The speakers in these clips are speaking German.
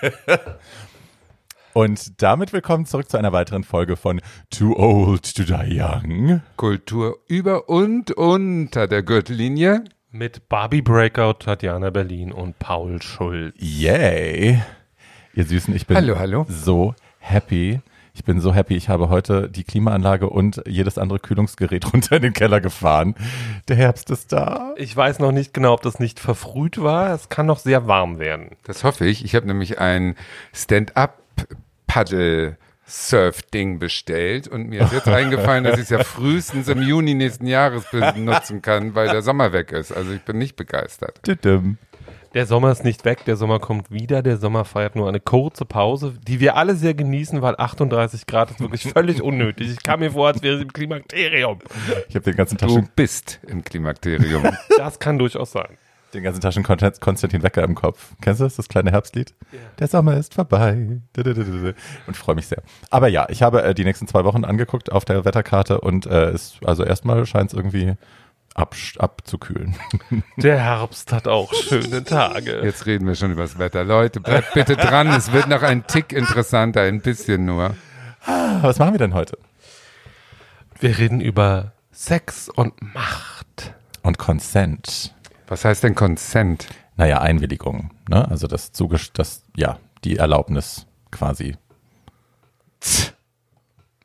Und damit willkommen zurück zu einer weiteren Folge von Too Old to Die Young. Kultur über und unter der Gürtellinie. Mit Barbie Breakout, Tatjana Berlin und Paul Schulz. Yay! Ihr Süßen, ich bin Hallo, hallo. so happy. Ich bin so happy. Ich habe heute die Klimaanlage und jedes andere Kühlungsgerät runter in den Keller gefahren. Der Herbst ist da. Ich weiß noch nicht genau, ob das nicht verfrüht war. Es kann noch sehr warm werden. Das hoffe ich. Ich habe nämlich ein Stand-up-Paddle-Surf-Ding bestellt und mir ist jetzt eingefallen, dass ich es ja frühestens im Juni nächsten Jahres benutzen kann, weil der Sommer weg ist. Also ich bin nicht begeistert. Didim. Der Sommer ist nicht weg, der Sommer kommt wieder. Der Sommer feiert nur eine kurze Pause, die wir alle sehr genießen, weil 38 Grad ist wirklich völlig unnötig. Ich kam mir vor, als wäre es im Klimakterium. Ich habe den ganzen Du Taschen, bist im Klimakterium. Das kann durchaus sein. den ganzen Taschen Konst- Konstantin Wecker im Kopf. Kennst du das, das kleine Herbstlied? Der Sommer ist vorbei. Und freue mich sehr. Aber ja, ich habe äh, die nächsten zwei Wochen angeguckt auf der Wetterkarte und äh, ist, also erstmal scheint es irgendwie ab, abzukühlen. Der Herbst hat auch schöne Tage. Jetzt reden wir schon über das Wetter. Leute, bleibt bitte dran. Es wird noch ein Tick interessanter, ein bisschen nur. Was machen wir denn heute? Wir reden über Sex und Macht. Und Consent. Was heißt denn Consent? Naja, Einwilligung. Ne? Also das Zugest das, ja, die Erlaubnis quasi.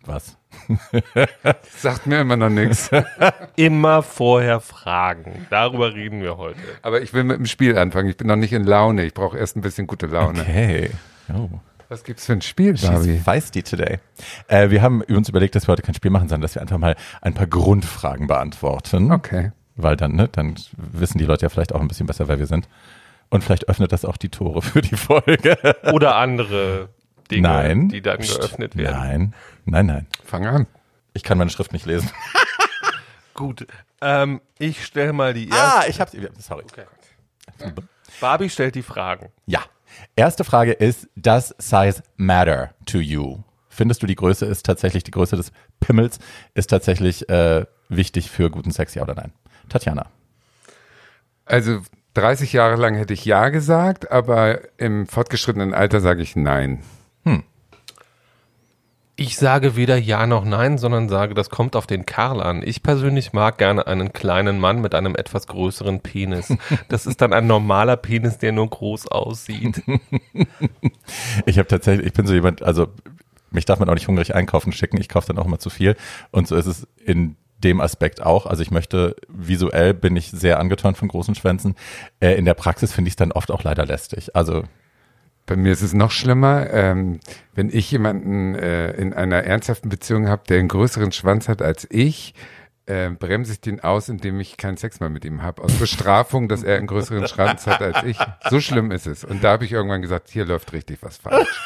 Was? Sagt mir immer noch nichts. Immer vorher fragen. Darüber reden wir heute. Aber ich will mit dem Spiel anfangen. Ich bin noch nicht in Laune. Ich brauche erst ein bisschen gute Laune. Okay. Oh. Was gibt's für ein Spiel, Barbie? She's feisty today. Äh, wir haben uns überlegt, dass wir heute kein Spiel machen, sondern dass wir einfach mal ein paar Grundfragen beantworten. Okay. Weil dann, ne, dann wissen die Leute ja vielleicht auch ein bisschen besser, wer wir sind. Und vielleicht öffnet das auch die Tore für die Folge. Oder andere Dinge, nein. die dann Psst. geöffnet werden. Nein, nein, nein. Fang an. Ich kann meine Schrift nicht lesen. Gut. Ähm, ich stelle mal die erste. Ah, ich hab's. Sorry. Barbie stellt die Fragen. Ja. Erste Frage ist, does size matter to you? Findest du, die Größe ist tatsächlich, die Größe des Pimmels ist tatsächlich äh, wichtig für guten Sex, ja oder nein? Tatjana. Also 30 Jahre lang hätte ich Ja gesagt, aber im fortgeschrittenen Alter sage ich Nein. Ich sage weder Ja noch Nein, sondern sage, das kommt auf den Kerl an. Ich persönlich mag gerne einen kleinen Mann mit einem etwas größeren Penis. Das ist dann ein normaler Penis, der nur groß aussieht. Ich habe tatsächlich, ich bin so jemand, also mich darf man auch nicht hungrig einkaufen schicken, ich kaufe dann auch immer zu viel. Und so ist es in dem Aspekt auch. Also ich möchte, visuell bin ich sehr angetan von großen Schwänzen. Äh, in der Praxis finde ich es dann oft auch leider lästig. Also Bei mir ist es noch schlimmer, ähm, wenn ich jemanden äh, in einer ernsthaften Beziehung habe, der einen größeren Schwanz hat als ich, äh, bremse ich den aus, indem ich keinen Sex mehr mit ihm habe. Aus Bestrafung, dass er einen größeren Schwanz hat als ich. So schlimm ist es. Und da habe ich irgendwann gesagt, hier läuft richtig was falsch.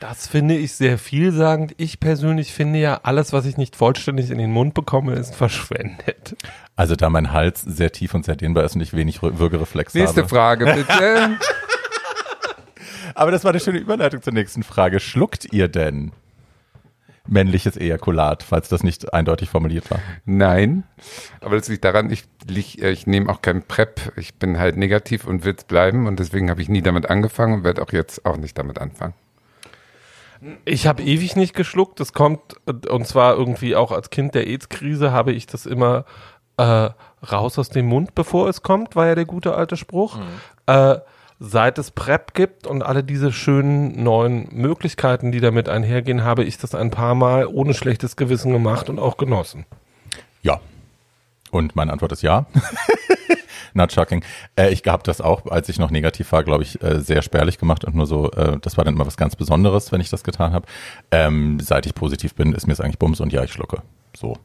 Das finde ich sehr vielsagend. Ich persönlich finde ja, alles, was ich nicht vollständig in den Mund bekomme, ist verschwendet. Also da mein Hals sehr tief und sehr dehnbar ist und ich wenig Würgereflex Nächste habe. Frage, bitte. Aber das war eine schöne Überleitung zur nächsten Frage. Schluckt ihr denn männliches Ejakulat, falls das nicht eindeutig formuliert war? Nein, aber das liegt daran, ich, ich, ich nehme auch kein PrEP. Ich bin halt negativ und will es bleiben und deswegen habe ich nie damit angefangen und werde auch jetzt auch nicht damit anfangen. Ich habe ewig nicht geschluckt. Das kommt, äh, und zwar irgendwie auch als Kind der AIDS-Krise habe ich das immer äh, raus aus dem Mund, bevor es kommt, war ja der gute alte Spruch. Äh, seit es PrEP gibt und alle diese schönen neuen Möglichkeiten, die damit einhergehen, habe ich das ein paar Mal ohne schlechtes Gewissen gemacht und auch genossen. Ja. Und meine Antwort ist ja. Not shocking. Äh, ich habe das auch, als ich noch negativ war, glaube ich, äh, sehr spärlich gemacht und nur so, äh, das war dann immer was ganz Besonderes, wenn ich das getan habe. Ähm, seit ich positiv bin, ist mir es eigentlich Bums und ja, ich schlucke. So.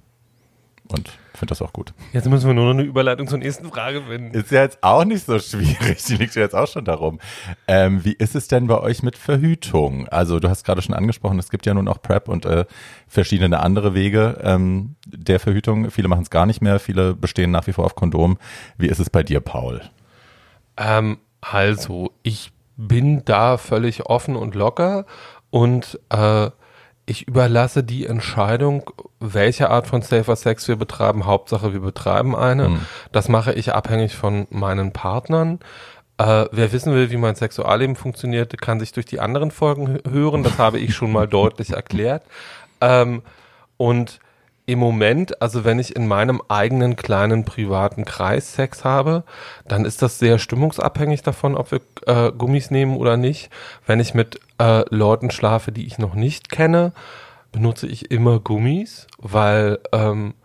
Und finde das auch gut. Jetzt müssen wir nur noch eine Überleitung zur nächsten Frage finden. Ist ja jetzt auch nicht so schwierig. Die liegt ja jetzt auch schon darum. Ähm, wie ist es denn bei euch mit Verhütung? Also du hast gerade schon angesprochen, es gibt ja nun auch PrEP und äh, verschiedene andere Wege ähm, der Verhütung. Viele machen es gar nicht mehr, viele bestehen nach wie vor auf Kondom. Wie ist es bei dir, Paul? Ähm, also, ich bin da völlig offen und locker und äh, ich überlasse die Entscheidung, welche Art von Safer Sex wir betreiben. Hauptsache, wir betreiben eine. Das mache ich abhängig von meinen Partnern. Äh, wer wissen will, wie mein Sexualleben funktioniert, kann sich durch die anderen Folgen hören. Das habe ich schon mal deutlich erklärt. Ähm, und im Moment, also wenn ich in meinem eigenen kleinen privaten Kreis Sex habe, dann ist das sehr stimmungsabhängig davon, ob wir äh, Gummis nehmen oder nicht. Wenn ich mit äh, Leuten schlafe, die ich noch nicht kenne, benutze ich immer Gummis, weil ähm,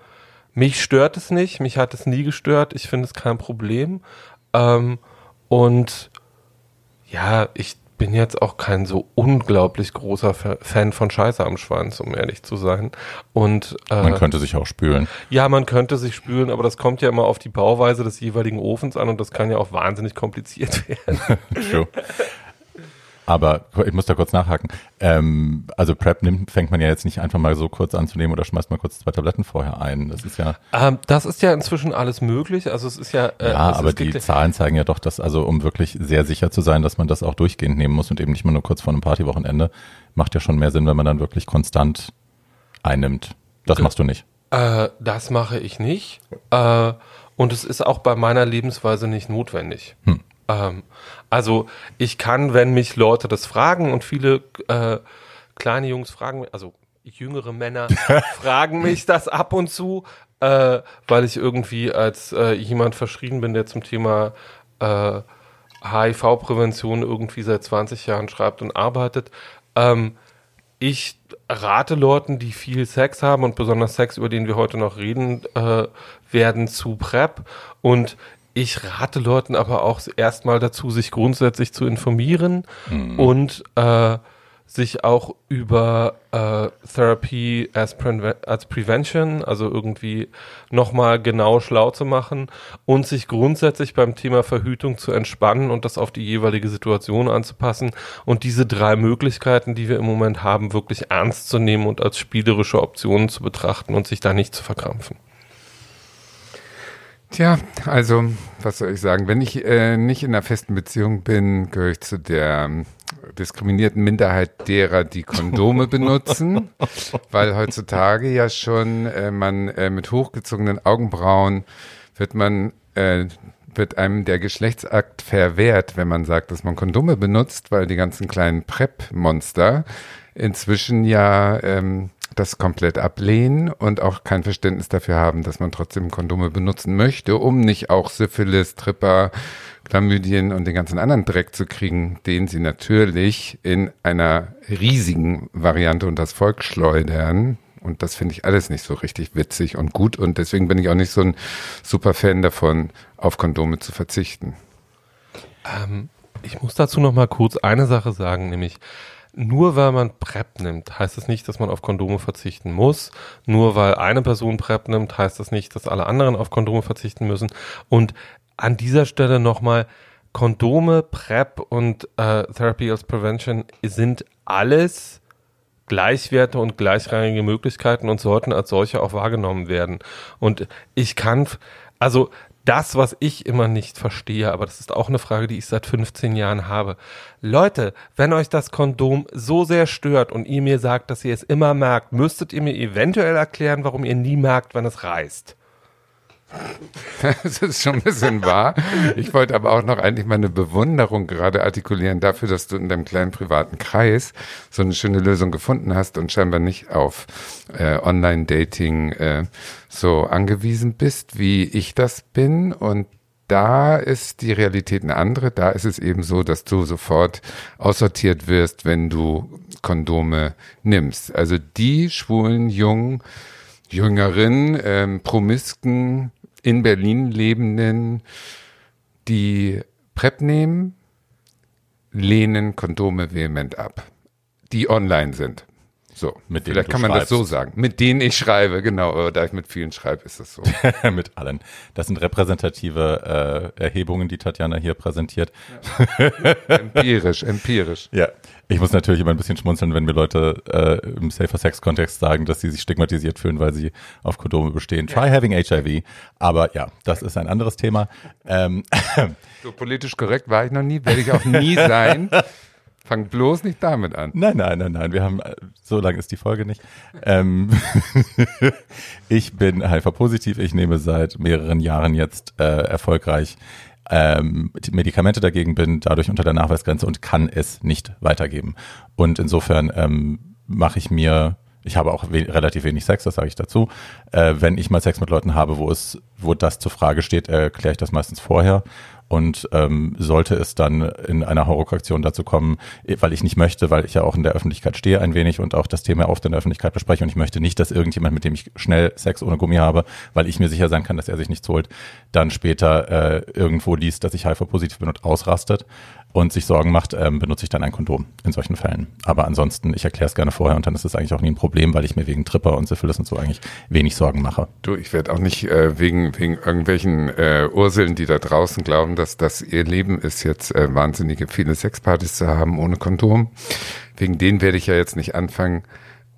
mich stört es nicht, mich hat es nie gestört, ich finde es kein Problem. Ähm, und ja, ich bin jetzt auch kein so unglaublich großer Fan von Scheiße am Schwanz, um ehrlich zu sein. Und äh, man könnte sich auch spülen. Ja, man könnte sich spülen, aber das kommt ja immer auf die Bauweise des jeweiligen Ofens an und das kann ja auch wahnsinnig kompliziert werden. True. Aber ich muss da kurz nachhaken. Ähm, also Prep nimmt, fängt man ja jetzt nicht einfach mal so kurz anzunehmen oder schmeißt mal kurz zwei Tabletten vorher ein. Das ist ja. Ähm, das ist ja inzwischen alles möglich. Also es ist ja. Äh, ja, aber die Zahlen zeigen ja doch, dass also um wirklich sehr sicher zu sein, dass man das auch durchgehend nehmen muss und eben nicht mal nur kurz vor einem Partywochenende, macht ja schon mehr Sinn, wenn man dann wirklich konstant einnimmt. Das machst du nicht. Äh, das mache ich nicht. Äh, und es ist auch bei meiner Lebensweise nicht notwendig. Hm. Ähm, also ich kann, wenn mich Leute das fragen und viele äh, kleine Jungs fragen, also jüngere Männer fragen mich das ab und zu, äh, weil ich irgendwie als äh, jemand verschrien bin, der zum Thema äh, HIV-Prävention irgendwie seit 20 Jahren schreibt und arbeitet. Ähm, ich rate Leuten, die viel Sex haben und besonders Sex, über den wir heute noch reden äh, werden, zu PrEP. Und ich rate Leuten aber auch erstmal dazu, sich grundsätzlich zu informieren mhm. und äh, sich auch über äh, Therapy as, Pre as Prevention, also irgendwie nochmal genau schlau zu machen und sich grundsätzlich beim Thema Verhütung zu entspannen und das auf die jeweilige Situation anzupassen und diese drei Möglichkeiten, die wir im Moment haben, wirklich ernst zu nehmen und als spielerische Optionen zu betrachten und sich da nicht zu verkrampfen. Tja, also, was soll ich sagen? Wenn ich äh, nicht in einer festen Beziehung bin, gehöre ich zu der ähm, diskriminierten Minderheit derer, die Kondome benutzen, weil heutzutage ja schon äh, man äh, mit hochgezogenen Augenbrauen wird man äh, wird einem der Geschlechtsakt verwehrt, wenn man sagt, dass man Kondome benutzt, weil die ganzen kleinen Prep-Monster inzwischen ja ähm, das komplett ablehnen und auch kein Verständnis dafür haben, dass man trotzdem Kondome benutzen möchte, um nicht auch Syphilis, Tripper, Chlamydien und den ganzen anderen Dreck zu kriegen, den sie natürlich in einer riesigen Variante und das Volk schleudern. Und das finde ich alles nicht so richtig witzig und gut. Und deswegen bin ich auch nicht so ein super Fan davon, auf Kondome zu verzichten. Ähm, ich muss dazu noch mal kurz eine Sache sagen, nämlich nur weil man PrEP nimmt, heißt das nicht, dass man auf Kondome verzichten muss. Nur weil eine Person PrEP nimmt, heißt das nicht, dass alle anderen auf Kondome verzichten müssen. Und an dieser Stelle nochmal, Kondome, PrEP und äh, Therapy as Prevention sind alles gleichwerte und gleichrangige Möglichkeiten und sollten als solche auch wahrgenommen werden. Und ich kann, also das, was ich immer nicht verstehe, aber das ist auch eine Frage, die ich seit 15 Jahren habe. Leute, wenn euch das Kondom so sehr stört und ihr mir sagt, dass ihr es immer merkt, müsstet ihr mir eventuell erklären, warum ihr nie merkt, wenn es reißt. Das ist schon ein bisschen wahr. Ich wollte aber auch noch eigentlich meine Bewunderung gerade artikulieren dafür, dass du in deinem kleinen privaten Kreis so eine schöne Lösung gefunden hast und scheinbar nicht auf äh, Online-Dating äh, so angewiesen bist, wie ich das bin. Und da ist die Realität eine andere. Da ist es eben so, dass du sofort aussortiert wirst, wenn du Kondome nimmst. Also die schwulen Jungen, Jüngeren, ähm, Promisken, in Berlin lebenden, die PrEP nehmen, lehnen Kondome vehement ab, die online sind. So, mit vielleicht kann man schreibst. das so sagen. Mit denen ich schreibe, genau. Da ich mit vielen schreibe, ist das so. mit allen. Das sind repräsentative äh, Erhebungen, die Tatjana hier präsentiert. Ja. empirisch, empirisch. Ja. Ich muss natürlich immer ein bisschen schmunzeln, wenn mir Leute äh, im Safer Sex Kontext sagen, dass sie sich stigmatisiert fühlen, weil sie auf Kondome bestehen. Try having HIV. Aber ja, das ist ein anderes Thema. Ähm, so politisch korrekt war ich noch nie, werde ich auch nie sein. Fang bloß nicht damit an. Nein, nein, nein, nein. Wir haben, so lang ist die Folge nicht. Ähm, ich bin HIV-positiv. Ich nehme seit mehreren Jahren jetzt äh, erfolgreich ähm, Medikamente dagegen, bin dadurch unter der Nachweisgrenze und kann es nicht weitergeben. Und insofern ähm, mache ich mir ich habe auch we relativ wenig Sex, das sage ich dazu. Äh, wenn ich mal Sex mit Leuten habe, wo es, wo das zur Frage steht, erkläre ich das meistens vorher. Und ähm, sollte es dann in einer Horroraktion dazu kommen, weil ich nicht möchte, weil ich ja auch in der Öffentlichkeit stehe ein wenig und auch das Thema oft in der Öffentlichkeit bespreche und ich möchte nicht, dass irgendjemand, mit dem ich schnell Sex ohne Gummi habe, weil ich mir sicher sein kann, dass er sich nichts holt, dann später äh, irgendwo liest, dass ich HIV-positiv bin und ausrastet, und sich Sorgen macht, ähm, benutze ich dann ein Kondom in solchen Fällen. Aber ansonsten, ich erkläre es gerne vorher und dann ist es eigentlich auch nie ein Problem, weil ich mir wegen Tripper und Syphilis und so eigentlich wenig Sorgen mache. Du, ich werde auch nicht äh, wegen, wegen irgendwelchen äh, Urseln, die da draußen glauben, dass das ihr Leben ist, jetzt äh, wahnsinnige viele Sexpartys zu haben ohne Kondom. Wegen denen werde ich ja jetzt nicht anfangen,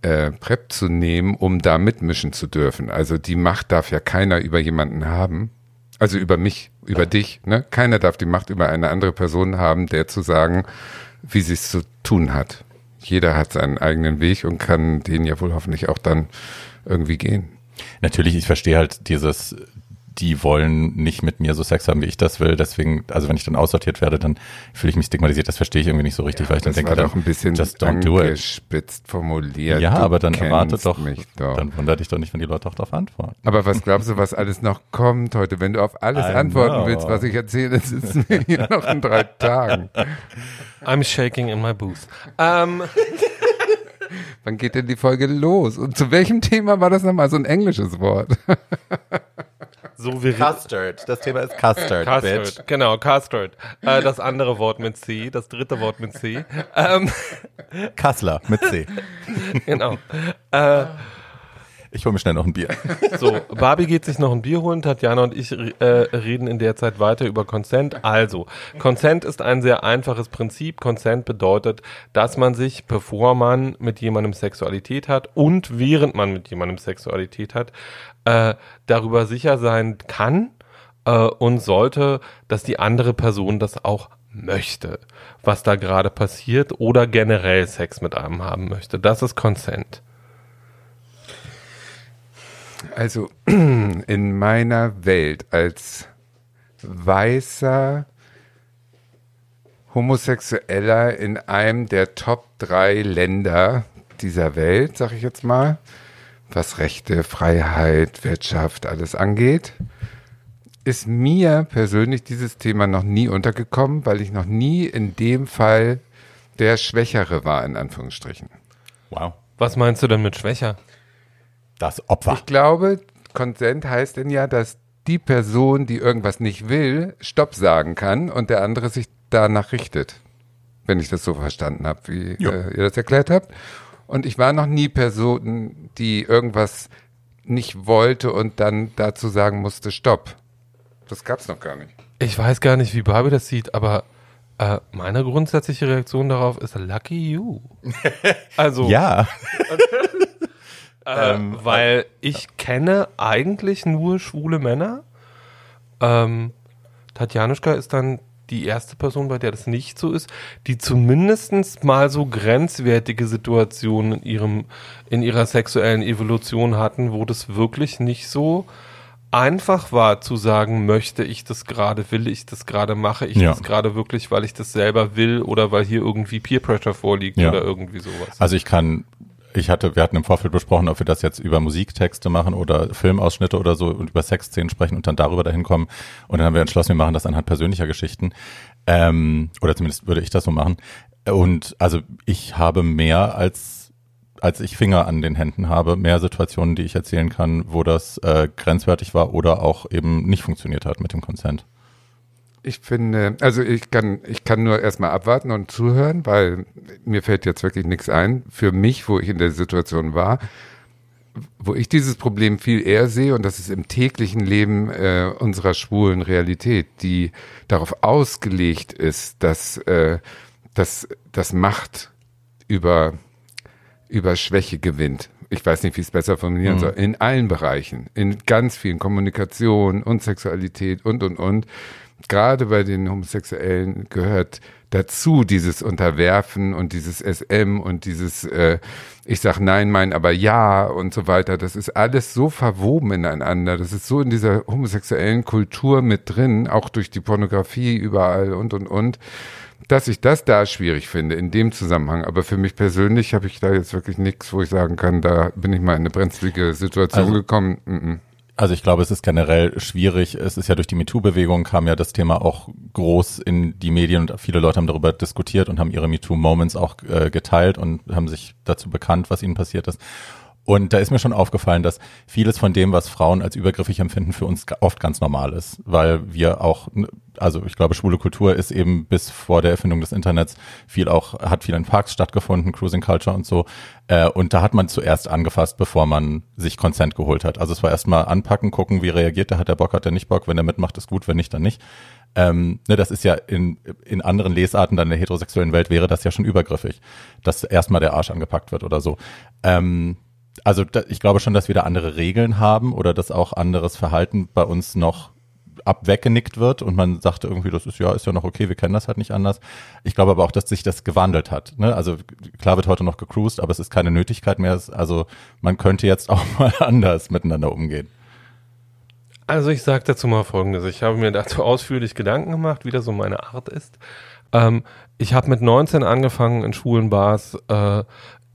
äh, PrEP zu nehmen, um da mitmischen zu dürfen. Also die Macht darf ja keiner über jemanden haben. Also über mich, über dich. Ne? Keiner darf die Macht über eine andere Person haben, der zu sagen, wie sie es zu tun hat. Jeder hat seinen eigenen Weg und kann den ja wohl hoffentlich auch dann irgendwie gehen. Natürlich, ich verstehe halt dieses, die wollen nicht mit mir so Sex haben, wie ich das will. Deswegen, also wenn ich dann aussortiert werde, dann fühle ich mich stigmatisiert. Das verstehe ich irgendwie nicht so richtig, ja, weil ich dann das denke, war dann, doch ein bisschen just don't do it. gespitzt formuliert. Ja, Du aber dann erwartet doch, mich doch. dann wundert dich doch nicht, wenn die Leute auch darauf antworten. Aber was glaubst du, was alles noch kommt heute? Wenn du auf alles I antworten know. willst, was ich erzähle, sitzen wir hier noch in drei Tagen. I'm shaking in my booth. Ähm, Wann geht denn die Folge los? Und zu welchem Thema war das nochmal? So ein englisches Wort. so wir Custard. Das Thema ist Custard, Custard, genau, Custard. Äh, das andere Wort mit C, das dritte Wort mit C. Ähm, Kassler mit C. genau. Äh, Ich hole mir schnell noch ein Bier. so, Barbie geht sich noch ein Bier holen, Tatjana und ich äh, reden in der Zeit weiter über Consent. Also, Consent ist ein sehr einfaches Prinzip. Consent bedeutet, dass man sich, bevor man mit jemandem Sexualität hat und während man mit jemandem Sexualität hat, äh, darüber sicher sein kann äh, und sollte, dass die andere Person das auch möchte, was da gerade passiert oder generell Sex mit einem haben möchte. Das ist Consent. Also in meiner Welt als weißer Homosexueller in einem der Top drei Länder dieser Welt, sag ich jetzt mal, was Rechte, Freiheit, Wirtschaft, alles angeht, ist mir persönlich dieses Thema noch nie untergekommen, weil ich noch nie in dem Fall der Schwächere war, in Anführungsstrichen. Wow. Was meinst du denn mit schwächer? Das Opfer. Ich glaube, Konsent heißt denn ja, dass die Person, die irgendwas nicht will, Stopp sagen kann und der andere sich danach richtet. Wenn ich das so verstanden habe, wie äh, ihr das erklärt habt. Und ich war noch nie Person, die irgendwas nicht wollte und dann dazu sagen musste, Stopp. Das gab's noch gar nicht. Ich weiß gar nicht, wie Barbie das sieht, aber äh, meine grundsätzliche Reaktion darauf ist Lucky you. Also, Ja. Äh, ähm, weil ich kenne eigentlich nur schwule Männer. Ähm, Tatjanuschka ist dann die erste Person, bei der das nicht so ist, die zumindest mal so grenzwertige Situationen in ihrem, in ihrer sexuellen Evolution hatten, wo das wirklich nicht so einfach war zu sagen, möchte ich das gerade, will ich das gerade, mache ich Ja. das gerade wirklich, weil ich das selber will oder weil hier irgendwie Peer Pressure vorliegt Ja. oder irgendwie sowas. Also ich kann, ich hatte, wir hatten im Vorfeld besprochen, ob wir das jetzt über Musiktexte machen oder Filmausschnitte oder so und über Sexszenen sprechen und dann darüber dahin kommen. Und dann haben wir entschlossen, wir machen das anhand persönlicher Geschichten. Ähm, oder zumindest würde ich das so machen. Und also ich habe mehr als als ich Finger an den Händen habe, mehr Situationen, die ich erzählen kann, wo das äh, grenzwertig war oder auch eben nicht funktioniert hat mit dem Consent. Ich finde, also ich kann, ich kann nur erstmal abwarten und zuhören, weil mir fällt jetzt wirklich nichts ein. Für mich, wo ich in der Situation war, wo ich dieses Problem viel eher sehe, und das ist im täglichen Leben äh, unserer schwulen Realität, die darauf ausgelegt ist, dass, äh, dass, dass Macht über, über Schwäche gewinnt. Ich weiß nicht, wie ich es besser formulieren Mhm. soll. In allen Bereichen, in ganz vielen Kommunikation und Sexualität und, und, und gerade bei den Homosexuellen gehört dazu dieses Unterwerfen und dieses SM und dieses äh, ich sag nein, mein aber ja und so weiter. Das ist alles so verwoben ineinander. Das ist so in dieser homosexuellen Kultur mit drin, auch durch die Pornografie überall und und und dass ich das da schwierig finde in dem Zusammenhang. Aber für mich persönlich habe ich da jetzt wirklich nichts, wo ich sagen kann, da bin ich mal in eine brenzlige Situation Also- gekommen. Mm -mm. Also ich glaube, es ist generell schwierig. Es ist ja durch die MeToo-Bewegung kam ja das Thema auch groß in die Medien und viele Leute haben darüber diskutiert und haben ihre MeToo-Moments auch äh, geteilt und haben sich dazu bekannt, was ihnen passiert ist. Und da ist mir schon aufgefallen, dass vieles von dem, was Frauen als übergriffig empfinden, für uns oft ganz normal ist, weil wir auch, also ich glaube, schwule Kultur ist eben bis vor der Erfindung des Internets viel auch, hat viel in Parks stattgefunden, Cruising Culture und so. Äh, und da hat man zuerst angefasst, bevor man sich Consent geholt hat. Also es war erstmal anpacken, gucken, wie reagiert der, hat der Bock, hat der nicht Bock, wenn der mitmacht, ist gut, wenn nicht, dann nicht. Ähm, ne, das ist ja in, in anderen Lesarten dann in der heterosexuellen Welt wäre das ja schon übergriffig, dass erstmal der Arsch angepackt wird oder so. Ähm, also da, ich glaube schon, dass wir da andere Regeln haben oder dass auch anderes Verhalten bei uns noch abweggenickt wird und man sagt irgendwie, das ist ja, ist ja noch okay, wir kennen das halt nicht anders. Ich glaube aber auch, dass sich das gewandelt hat. Ne? Also klar wird heute noch gecruised, aber es ist keine Nötigkeit mehr. Also man könnte jetzt auch mal anders miteinander umgehen. Also ich sage dazu mal Folgendes. Ich habe mir dazu ausführlich Gedanken gemacht, wie das so meine Art ist. Ähm, ich habe mit 19 angefangen in schwulen Bars äh,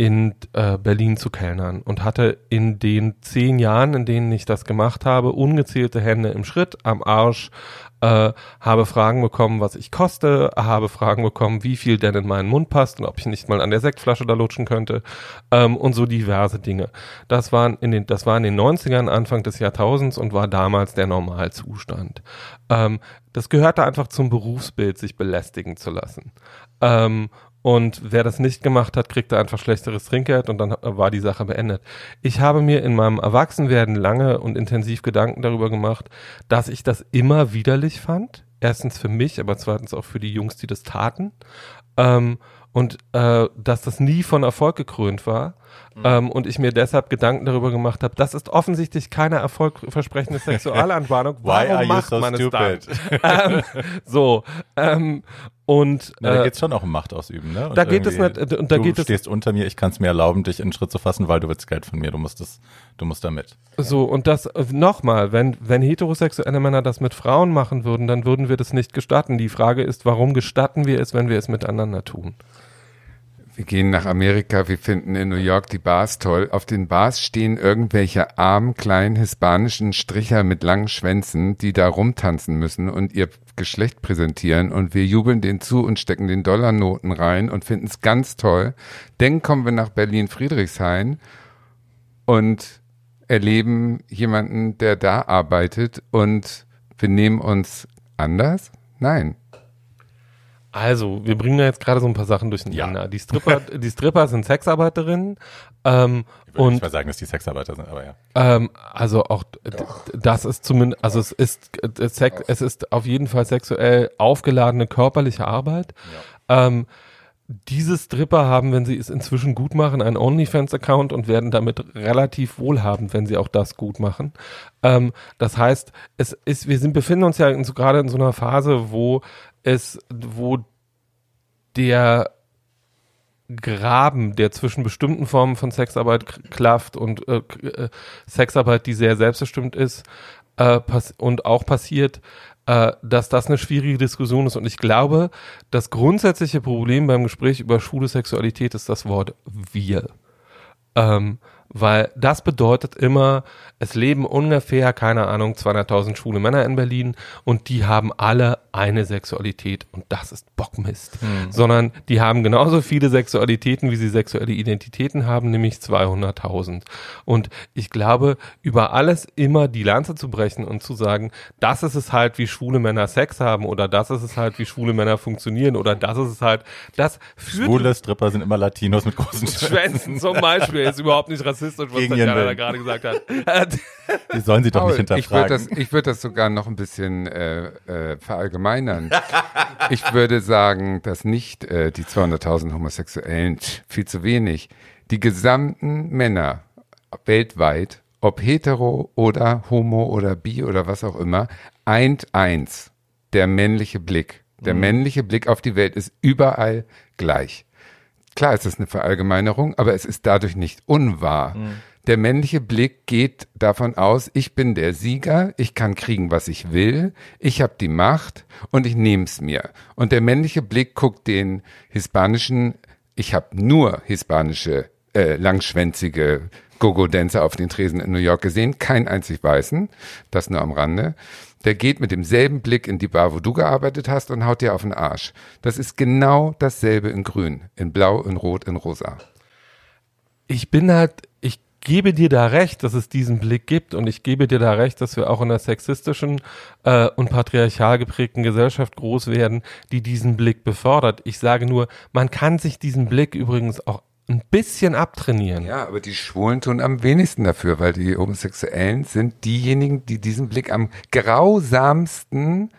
in äh, Berlin zu kellnern und hatte in den zehn Jahren, in denen ich das gemacht habe, ungezählte Hände im Schritt, am Arsch, äh, habe Fragen bekommen, was ich koste, habe Fragen bekommen, wie viel denn in meinen Mund passt und ob ich nicht mal an der Sektflasche da lutschen könnte ähm, und so diverse Dinge. Das waren in den, das war in den 90ern, Anfang des Jahrtausends und war damals der Normalzustand. Ähm, das gehörte einfach zum Berufsbild, sich belästigen zu lassen. Ähm, und wer das nicht gemacht hat, kriegte einfach schlechteres Trinkgeld und dann war die Sache beendet. Ich habe mir in meinem Erwachsenwerden lange und intensiv Gedanken darüber gemacht, dass ich das immer widerlich fand. Erstens für mich, aber zweitens auch für die Jungs, die das taten. Ähm, und äh, dass das nie von Erfolg gekrönt war. Ähm, und ich mir deshalb Gedanken darüber gemacht habe, das ist offensichtlich keine erfolgversprechende Sexualanbahnung. Why Warum macht so man es stupid? dann? ähm, so. Ähm, und Na, da äh, geht's schon auch um Macht ausüben, ne? Und da geht es nicht- und da du geht es- stehst unter mir, ich kann es mir erlauben, dich in den Schritt zu fassen, weil du willst Geld von mir, du musst das, du musst da mit. So, und das äh, nochmal, wenn, wenn heterosexuelle Männer das mit Frauen machen würden, dann würden wir das nicht gestatten. Die Frage ist, warum gestatten wir es, wenn wir es miteinander tun? Wir gehen nach Amerika, wir finden in New York die Bars toll. Auf den Bars stehen irgendwelche armen, kleinen hispanischen Stricher mit langen Schwänzen, die da rumtanzen müssen und ihr Geschlecht präsentieren und wir jubeln denen zu und stecken den Dollarnoten rein und finden es ganz toll. Dann kommen wir nach Berlin-Friedrichshain und erleben jemanden, der da arbeitet und wir nehmen uns anders? Nein. Also, wir bringen da jetzt gerade so ein paar Sachen durcheinander. Die Stripper, die Stripper sind Sexarbeiterinnen, ähm, Ich würde nicht und mal sagen, dass die Sexarbeiter sind, aber ja. Ähm, also auch d- d- das ist zumindest, also es ist äh, Sex, es ist auf jeden Fall sexuell aufgeladene körperliche Arbeit. Ähm, diese Stripper haben, wenn sie es inzwischen gut machen, einen OnlyFans-Account und werden damit relativ wohlhabend, wenn sie auch das gut machen. Ähm, das heißt, es ist, wir sind, befinden uns ja in so, gerade in so einer Phase, wo es, wo der Graben, der zwischen bestimmten Formen von Sexarbeit klafft und äh, äh, Sexarbeit, die sehr selbstbestimmt ist äh, und auch passiert, äh, dass das eine schwierige Diskussion ist. Und ich glaube, das grundsätzliche Problem beim Gespräch über schwule Sexualität ist das Wort wir. Ähm, weil das bedeutet immer, es leben ungefähr, keine Ahnung, 200.000 schwule Männer in Berlin und die haben alle eine Sexualität und das ist Bockmist. Sondern die haben genauso viele Sexualitäten, wie sie sexuelle Identitäten haben, nämlich 200.000. Und ich glaube, über alles immer die Lanze zu brechen und zu sagen, das ist es halt, wie schwule Männer Sex haben oder das ist es halt, wie schwule Männer funktionieren oder das ist es halt, das führt Schwule Stripper sind immer Latinos mit großen Schwänzen zum Beispiel ist überhaupt nicht rassistisch, was Gegen Tatjana da gerade gesagt hat. Die sollen sie doch nicht Paul, ich würde hinterfragen. das, ich würde das sogar noch ein bisschen äh, äh, verallgemeinern. ich würde sagen, dass nicht äh, die 200.000 Homosexuellen, viel zu wenig, die gesamten Männer weltweit, ob hetero oder homo oder bi oder was auch immer, eint eins. der männliche Blick. Der männliche Blick auf die Welt ist überall gleich. Klar, es ist eine Verallgemeinerung, aber es ist dadurch nicht unwahr. Der männliche Blick geht davon aus, ich bin der Sieger, ich kann kriegen, was ich will, ich habe die Macht und ich nehme es mir. Und der männliche Blick guckt den hispanischen, ich habe nur hispanische, äh, langschwänzige Gogo-Dancer auf den Tresen in New York gesehen, kein einzig Weißen, das nur am Rande. Der geht mit demselben Blick in die Bar, wo du gearbeitet hast und haut dir auf den Arsch. Das ist genau dasselbe in Grün, in Blau, in Rot, in Rosa. ich bin halt, ich gebe dir da recht, dass es diesen Blick gibt und ich gebe dir da recht, dass wir auch in einer sexistischen äh, und patriarchal geprägten Gesellschaft groß werden, die diesen Blick befördert. Ich sage nur, man kann sich diesen Blick übrigens auch ein bisschen abtrainieren. Ja, aber die Schwulen tun am wenigsten dafür, weil die Homosexuellen sind diejenigen, die diesen Blick am grausamsten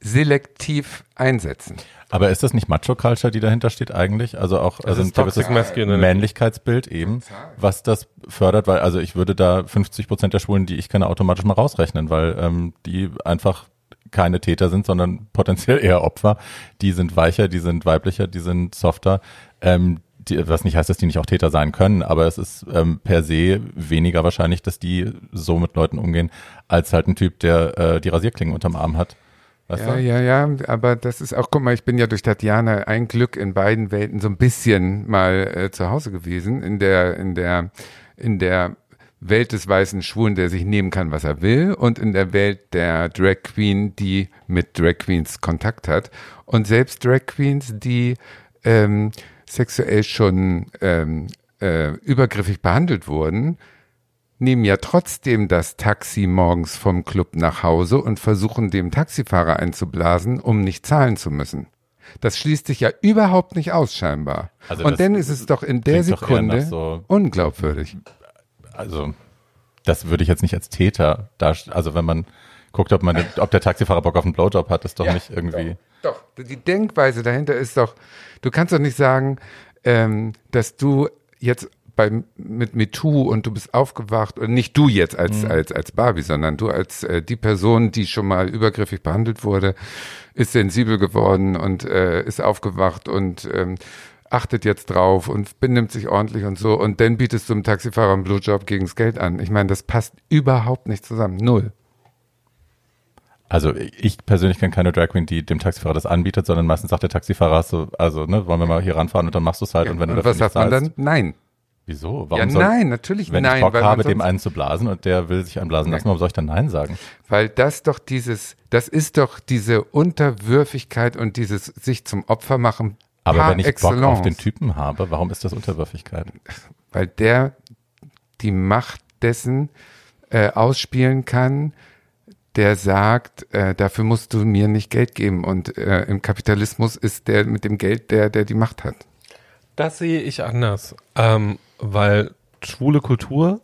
selektiv einsetzen. Aber ist das nicht Macho-Culture, die dahinter steht eigentlich? Also auch also ist ein gewisses Toxic Masculinity. Männlichkeitsbild eben, was das fördert, weil also ich würde da 50 Prozent der Schwulen, die ich kenne, automatisch mal rausrechnen, weil ähm, die einfach keine Täter sind, sondern potenziell eher Opfer. Die sind weicher, die sind weiblicher, die sind softer. Ähm, die, was nicht heißt, dass die nicht auch Täter sein können, aber es ist ähm, per se weniger wahrscheinlich, dass die so mit Leuten umgehen, als halt ein Typ, der äh, die Rasierklingen unterm Arm hat. Weißt Ja, du? ja, ja, aber das ist auch, guck mal, ich bin ja durch Tatjana ein Glück in beiden Welten so ein bisschen mal äh, zu Hause gewesen, in der, in der, in der Welt des weißen Schwulen, der sich nehmen kann, was er will, und in der Welt der Drag Queen, die mit Drag Queens Kontakt hat. Und selbst Drag Queens, die ähm, sexuell schon ähm, äh, übergriffig behandelt wurden, nehmen ja trotzdem das Taxi morgens vom Club nach Hause und versuchen dem Taxifahrer einzublasen, um nicht zahlen zu müssen. Das schließt sich ja überhaupt nicht aus, scheinbar. Also und dann ist es doch in der Sekunde so- unglaubwürdig. also das würde ich jetzt nicht als Täter darstellen. Also wenn man guckt, ob man, ob der Taxifahrer Bock auf einen Blowjob hat, ist doch nicht irgendwie. Doch, die Denkweise dahinter ist doch, du kannst doch nicht sagen, ähm, dass du jetzt bei, mit MeToo und du bist aufgewacht, und nicht du jetzt als, als, als Barbie, sondern du als äh, die Person, die schon mal übergriffig behandelt wurde, ist sensibel geworden und äh, ist aufgewacht und ähm, achtet jetzt drauf und benimmt sich ordentlich und so und dann bietest du dem Taxifahrer einen Blowjob gegens Geld an. Ich meine, das passt überhaupt nicht zusammen. Null. Also ich persönlich kenne keine Drag Queen, die dem Taxifahrer das anbietet, sondern meistens sagt der Taxifahrer, du, also ne, wollen wir mal hier ranfahren und dann machst du es halt und wenn du und was sagt man dann? Nein. Wieso? Warum Ja, soll, nein, natürlich wenn nein. ich Bock weil habe, dem einen zu blasen und der will sich einblasen lassen, warum soll ich dann Nein sagen? Weil das doch dieses, das ist doch diese Unterwürfigkeit und dieses sich zum Opfer machen. Aber wenn ich excellence, Bock auf den Typen habe, warum ist das Unterwürfigkeit? Weil der die Macht dessen äh, ausspielen kann, der sagt, äh, dafür musst du mir nicht Geld geben. Und äh, im Kapitalismus ist der mit dem Geld der, der die Macht hat. Das sehe ich anders, ähm, weil schwule Kultur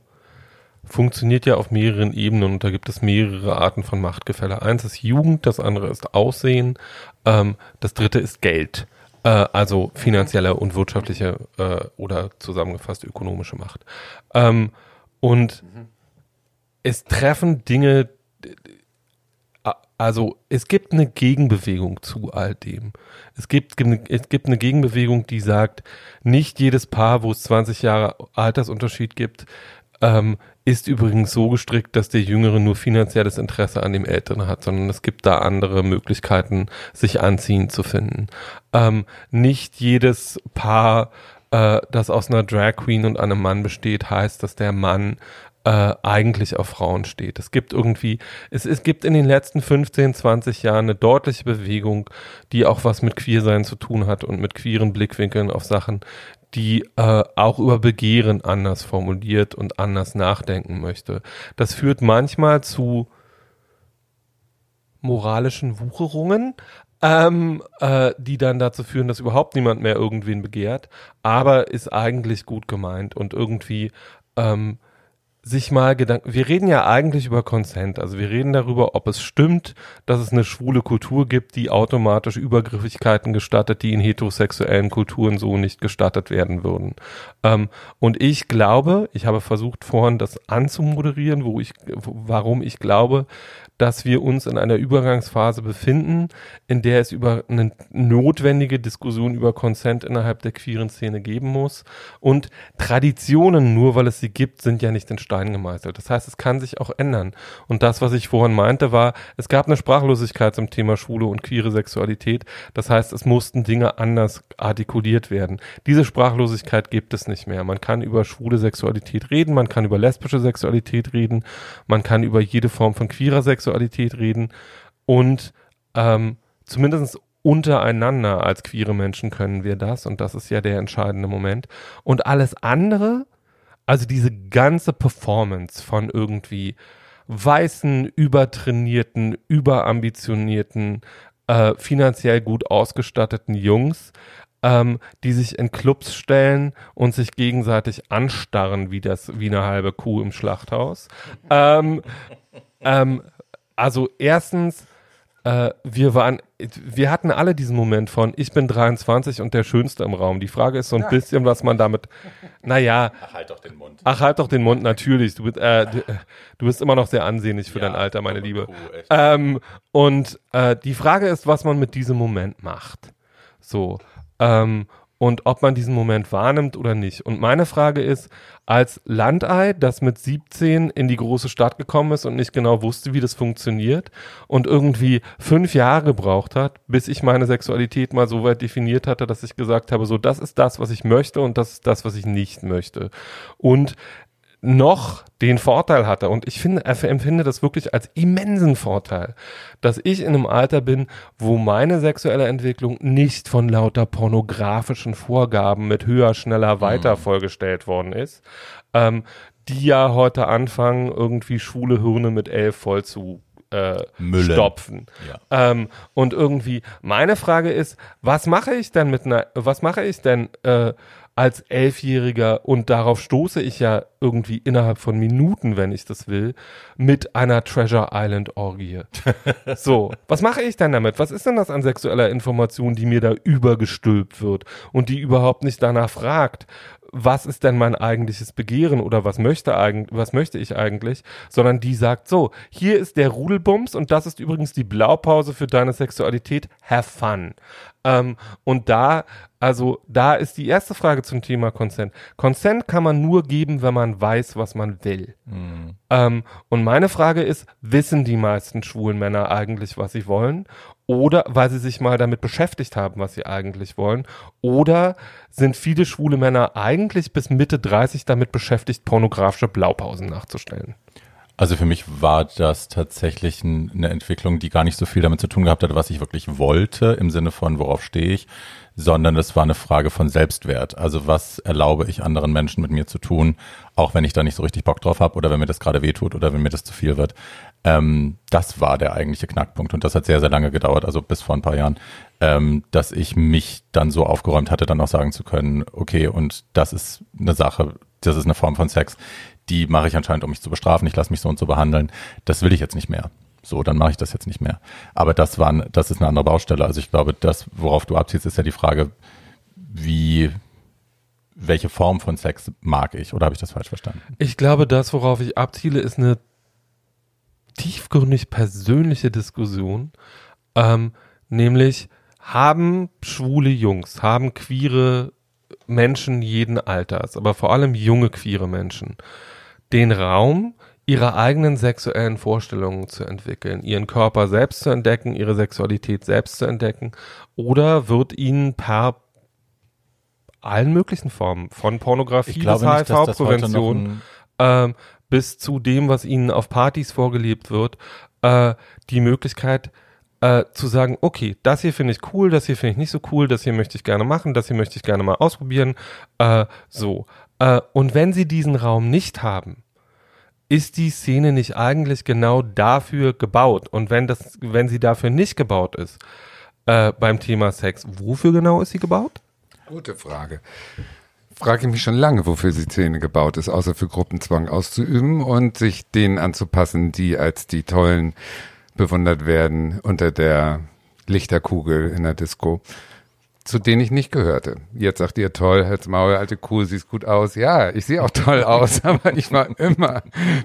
funktioniert ja auf mehreren Ebenen und da gibt es mehrere Arten von Machtgefälle. Eins ist Jugend, das andere ist Aussehen, ähm, das dritte ist Geld, äh, also finanzielle und wirtschaftliche äh, oder zusammengefasst ökonomische Macht. Ähm, und es treffen Dinge, also es gibt eine Gegenbewegung zu all dem. Es gibt, es gibt eine Gegenbewegung, die sagt, nicht jedes Paar, wo es 20 Jahre Altersunterschied gibt, ähm, ist übrigens so gestrickt, dass der Jüngere nur finanzielles Interesse an dem Älteren hat, sondern es gibt da andere Möglichkeiten, sich anziehend zu finden. Ähm, nicht jedes Paar, äh, das aus einer Drag Queen und einem Mann besteht, heißt, dass der Mann äh, eigentlich auf Frauen steht. Es gibt irgendwie, es, es gibt in den letzten 15, 20 Jahren eine deutliche Bewegung, die auch was mit Queersein zu tun hat und mit queeren Blickwinkeln auf Sachen, die äh, auch über Begehren anders formuliert und anders nachdenken möchte. Das führt manchmal zu moralischen Wucherungen, ähm, äh, die dann dazu führen, dass überhaupt niemand mehr irgendwen begehrt, aber ist eigentlich gut gemeint und irgendwie ähm, sich mal Gedanken. Wir reden ja eigentlich über Consent, also wir reden darüber, ob es stimmt, dass es eine schwule Kultur gibt, die automatisch Übergriffigkeiten gestattet, die in heterosexuellen Kulturen so nicht gestattet werden würden. Ähm, und ich glaube, ich habe versucht vorhin das anzumoderieren, wo ich, warum ich glaube, dass wir uns in einer Übergangsphase befinden, in der es über eine notwendige Diskussion über Consent innerhalb der queeren Szene geben muss. Und Traditionen, nur weil es sie gibt, sind ja nicht in Stein gemeißelt. Das heißt, es kann sich auch ändern. Und das, was ich vorhin meinte, war, es gab eine Sprachlosigkeit zum Thema Schwule und queere Sexualität. Das heißt, es mussten Dinge anders artikuliert werden. Diese Sprachlosigkeit gibt es nicht mehr. Man kann über schwule Sexualität reden, man kann über lesbische Sexualität reden, man kann über jede Form von queerer Sexualität reden und ähm, zumindest untereinander als queere Menschen können wir das und das ist ja der entscheidende Moment. Und alles andere, also diese ganze Performance von irgendwie weißen, übertrainierten, überambitionierten, äh, finanziell gut ausgestatteten Jungs, ähm, die sich in Clubs stellen und sich gegenseitig anstarren wie das wie eine halbe Kuh im Schlachthaus. Ähm, ähm, also erstens, äh, wir waren, wir hatten alle diesen Moment von, ich bin 23 und der Schönste im Raum. Die Frage ist so ein ja. bisschen, was man damit, naja. Ach, halt doch den Mund. Ach, halt doch den Mund, natürlich. Du, äh, du, du bist immer noch sehr ansehnlich für ja, dein Alter, meine Liebe. Cool, ähm, und äh, die Frage ist, was man mit diesem Moment macht. So. Ähm, und ob man diesen Moment wahrnimmt oder nicht. Und meine Frage ist, als Landei, das mit 17 in die große Stadt gekommen ist und nicht genau wusste, wie das funktioniert und irgendwie fünf Jahre gebraucht hat, bis ich meine Sexualität mal so weit definiert hatte, dass ich gesagt habe, so das ist das, was ich möchte und das ist das, was ich nicht möchte. Und noch den Vorteil hatte. Und ich finde, empfinde das wirklich als immensen Vorteil, dass ich in einem Alter bin, wo meine sexuelle Entwicklung nicht von lauter pornografischen Vorgaben mit höher, schneller, weiter mhm. vollgestellt worden ist, ähm, die ja heute anfangen, irgendwie schwule Hirne mit elf voll zu äh, stopfen. Ja. Ähm, und irgendwie, meine Frage ist, was mache ich denn mit einer, was mache ich denn äh, als Elfjähriger und darauf stoße ich ja irgendwie innerhalb von Minuten, wenn ich das will, mit einer Treasure Island Orgie. so, was mache ich denn damit? Was ist denn das an sexueller Information, die mir da übergestülpt wird und die überhaupt nicht danach fragt, was ist denn mein eigentliches Begehren oder was möchte eigentlich, was möchte ich eigentlich, sondern die sagt so, hier ist der Rudelbums und das ist übrigens die Blaupause für deine Sexualität, have fun. Ähm, und da, also da ist die erste Frage zum Thema Consent. Consent kann man nur geben, wenn man weiß, was man will. Mhm. Ähm, und meine Frage ist, wissen die meisten schwulen Männer eigentlich, was sie wollen? Oder weil sie sich mal damit beschäftigt haben, was sie eigentlich wollen? Oder sind viele schwule Männer eigentlich bis Mitte 30 damit beschäftigt, pornografische Blaupausen nachzustellen? Also für mich war das tatsächlich eine Entwicklung, die gar nicht so viel damit zu tun gehabt hat, was ich wirklich wollte, im Sinne von, worauf stehe ich, sondern es war eine Frage von Selbstwert. Also was erlaube ich anderen Menschen mit mir zu tun, auch wenn ich da nicht so richtig Bock drauf habe oder wenn mir das gerade wehtut oder wenn mir das zu viel wird. Ähm, das war der eigentliche Knackpunkt und das hat sehr, sehr lange gedauert, also bis vor ein paar Jahren, ähm, dass ich mich dann so aufgeräumt hatte, dann auch sagen zu können, okay, und das ist eine Sache, das ist eine Form von Sex, die mache ich anscheinend, um mich zu bestrafen, ich lasse mich so und so behandeln. Das will ich jetzt nicht mehr. So, dann mache ich das jetzt nicht mehr. Aber das war, das ist eine andere Baustelle. Also ich glaube, das, worauf du abziehst, ist ja die Frage, wie, welche Form von Sex mag ich? Oder habe ich das falsch verstanden? Ich glaube, das, worauf ich abziele, ist eine tiefgründig persönliche Diskussion. Ähm, nämlich, haben schwule Jungs, haben queere Menschen jeden Alters, aber vor allem junge queere Menschen, den Raum, ihre eigenen sexuellen Vorstellungen zu entwickeln, ihren Körper selbst zu entdecken, ihre Sexualität selbst zu entdecken, oder wird ihnen per allen möglichen Formen, von Pornografie bis HIV-Prävention äh, bis zu dem, was ihnen auf Partys vorgelebt wird, äh, die Möglichkeit, äh, zu sagen, okay, das hier finde ich cool, das hier finde ich nicht so cool, das hier möchte ich gerne machen, das hier möchte ich gerne mal ausprobieren, äh, so. Äh, und wenn sie diesen Raum nicht haben, ist die Szene nicht eigentlich genau dafür gebaut? Und wenn das, wenn sie dafür nicht gebaut ist, äh, beim Thema Sex, wofür genau ist sie gebaut? Gute Frage. Frage ich mich schon lange, wofür die Szene gebaut ist, außer für Gruppenzwang auszuüben und sich denen anzupassen, die als die tollen bewundert werden unter der Lichterkugel in der Disco. Zu denen ich nicht gehörte. Jetzt sagt ihr toll, Herz Maul, alte Kuh, siehst gut aus. Ja, ich sehe auch toll aus, aber ich war immer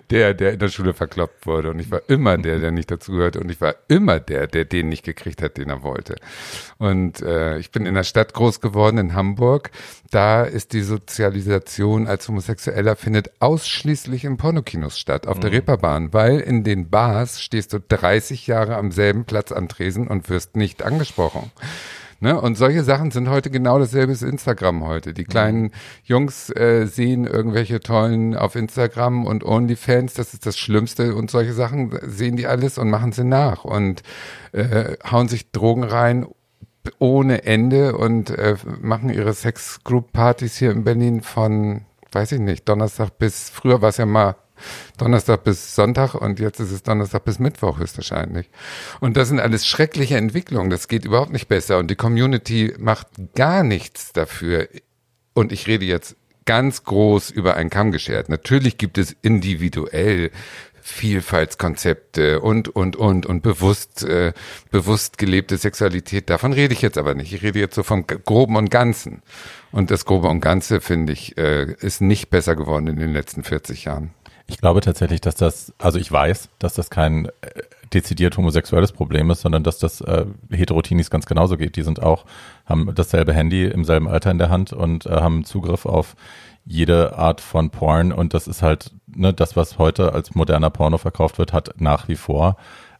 der, der in der Schule verkloppt wurde und ich war immer der, der nicht dazugehörte und ich war immer der, der den nicht gekriegt hat, den er wollte. Und äh, ich bin in der Stadt groß geworden, in Hamburg. Da ist die Sozialisation als Homosexueller findet ausschließlich in Pornokinos statt, auf mhm. der Reeperbahn, weil in den Bars stehst du 30 Jahre am selben Platz an Tresen und wirst nicht angesprochen. Ne? Und solche Sachen sind heute genau dasselbe ist Instagram heute. Die kleinen mhm. Jungs äh, sehen irgendwelche tollen auf Instagram und OnlyFans, das ist das Schlimmste und solche Sachen sehen die alles und machen sie nach und äh, hauen sich Drogen rein ohne Ende und äh, machen ihre Sex-Group-Partys hier in Berlin von, weiß ich nicht, Donnerstag bis, früher war es ja mal Donnerstag bis Sonntag und jetzt ist es Donnerstag bis Mittwoch höchstwahrscheinlich. Und das sind alles schreckliche Entwicklungen. Das geht überhaupt nicht besser und die Community macht gar nichts dafür. Und ich rede jetzt ganz groß über ein Kamm geschert. Natürlich gibt es individuell Vielfaltskonzepte und und und und bewusst äh, bewusst gelebte Sexualität. Davon rede ich jetzt aber nicht. Ich rede jetzt so vom Groben und Ganzen. Und das Grobe und Ganze finde ich äh, ist nicht besser geworden in den letzten 40 Jahren. Ich glaube tatsächlich, dass das, also ich weiß, dass das kein äh, dezidiert homosexuelles Problem ist, sondern dass das äh, Heterotinis ganz genauso geht. Die sind auch, haben dasselbe Handy im selben Alter in der Hand und äh, haben Zugriff auf jede Art von Porn und das ist halt, ne, das, was heute als moderner Porno verkauft wird, hat nach wie vor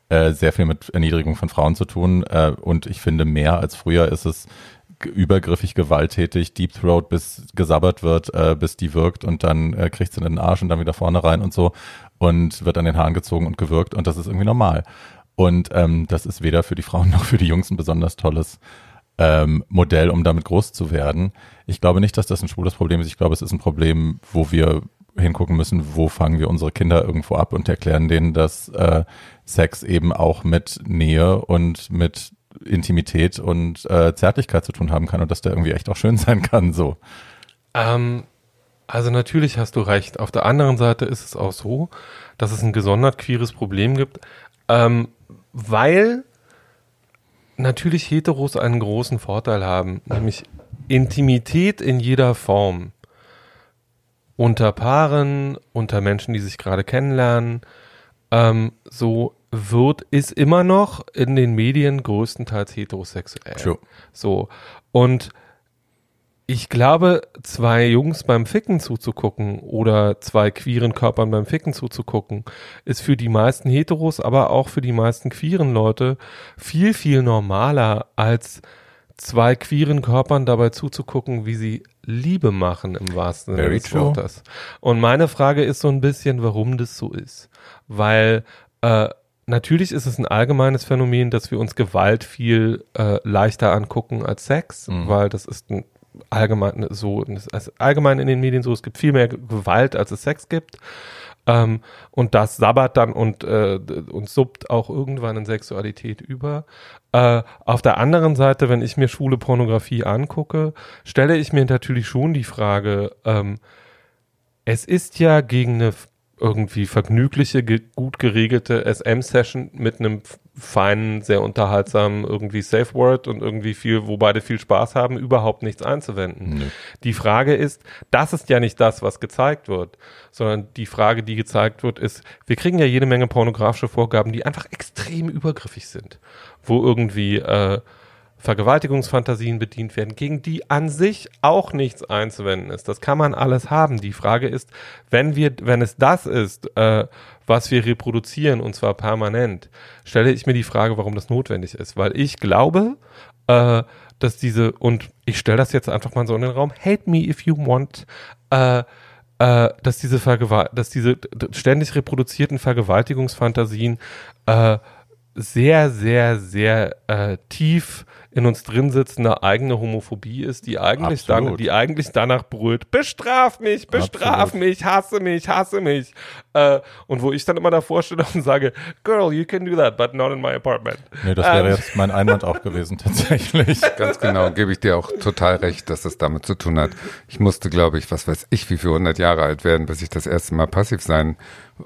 äh, sehr viel mit Erniedrigung von Frauen zu tun. Äh, und ich finde, mehr als früher ist es übergriffig, gewalttätig, Deep Throat, bis gesabbert wird, äh, bis die wirkt und dann äh, kriegt sie in den Arsch und dann wieder vorne rein und so und wird an den Haaren gezogen und gewirkt und das ist irgendwie normal. Und ähm, das ist weder für die Frauen noch für die Jungs ein besonders tolles ähm, Modell, um damit groß zu werden. Ich glaube nicht, dass das ein schwules Problem ist. Ich glaube, es ist ein Problem, wo wir hingucken müssen, wo fangen wir unsere Kinder irgendwo ab und erklären denen, dass äh, Sex eben auch mit Nähe und mit Intimität und äh, Zärtlichkeit zu tun haben kann und dass der irgendwie echt auch schön sein kann, so. Ähm, also natürlich hast du recht. Auf der anderen Seite ist es auch so, dass es ein gesondert queeres Problem gibt, ähm, weil natürlich Heteros einen großen Vorteil haben, nämlich Intimität in jeder Form. Unter Paaren, unter Menschen, die sich gerade kennenlernen, ähm, so wird, ist immer noch in den Medien größtenteils heterosexuell. True. So. Und ich glaube, zwei Jungs beim Ficken zuzugucken oder zwei queeren Körpern beim Ficken zuzugucken, ist für die meisten Heteros, aber auch für die meisten queeren Leute viel, viel normaler als zwei queeren Körpern dabei zuzugucken, wie sie Liebe machen im wahrsten Sinne des Wortes. Und meine Frage ist so ein bisschen, warum das so ist. Weil äh, natürlich ist es ein allgemeines Phänomen, dass wir uns Gewalt viel äh, leichter angucken als Sex, mhm. weil das ist ein allgemein so, also allgemein in den Medien so, es gibt viel mehr Gewalt, als es Sex gibt. Ähm, und das sabbert dann und, äh, und suppt auch irgendwann in Sexualität über. Äh, auf der anderen Seite, wenn ich mir schwule Pornografie angucke, stelle ich mir natürlich schon die Frage, ähm, es ist ja gegen eine irgendwie vergnügliche, ge gut geregelte SM-Session mit einem feinen, sehr unterhaltsamen irgendwie Safe Word und irgendwie viel, wo beide viel Spaß haben, überhaupt nichts einzuwenden. Nee. Die Frage ist, das ist ja nicht das, was gezeigt wird, sondern die Frage, die gezeigt wird, ist, wir kriegen ja jede Menge pornografische Vorgaben, die einfach extrem übergriffig sind, wo irgendwie äh, Vergewaltigungsfantasien bedient werden, gegen die an sich auch nichts einzuwenden ist. Das kann man alles haben. Die Frage ist, wenn wir, wenn es das ist, äh, was wir reproduzieren und zwar permanent, stelle ich mir die Frage, warum das notwendig ist. Weil ich glaube, äh, dass diese, und ich stelle das jetzt einfach mal so in den Raum, hate me if you want, äh, äh, dass diese dass diese ständig reproduzierten Vergewaltigungsfantasien äh, sehr, sehr, sehr äh, tief in uns drin sitzende eigene Homophobie ist, die eigentlich, dann, die eigentlich danach brüllt, bestraf mich, bestraf Absolut. mich, hasse mich, hasse mich. Äh, und wo ich dann immer davor stehe und sage, Girl, you can do that, but not in my apartment. Nee, das wäre ähm. jetzt mein Einwand auch gewesen, tatsächlich. Ganz genau, gebe ich dir auch total recht, dass das damit zu tun hat. Ich musste, glaube ich, was weiß ich, wie viele hundert Jahre alt werden, bis ich das erste Mal passiv sein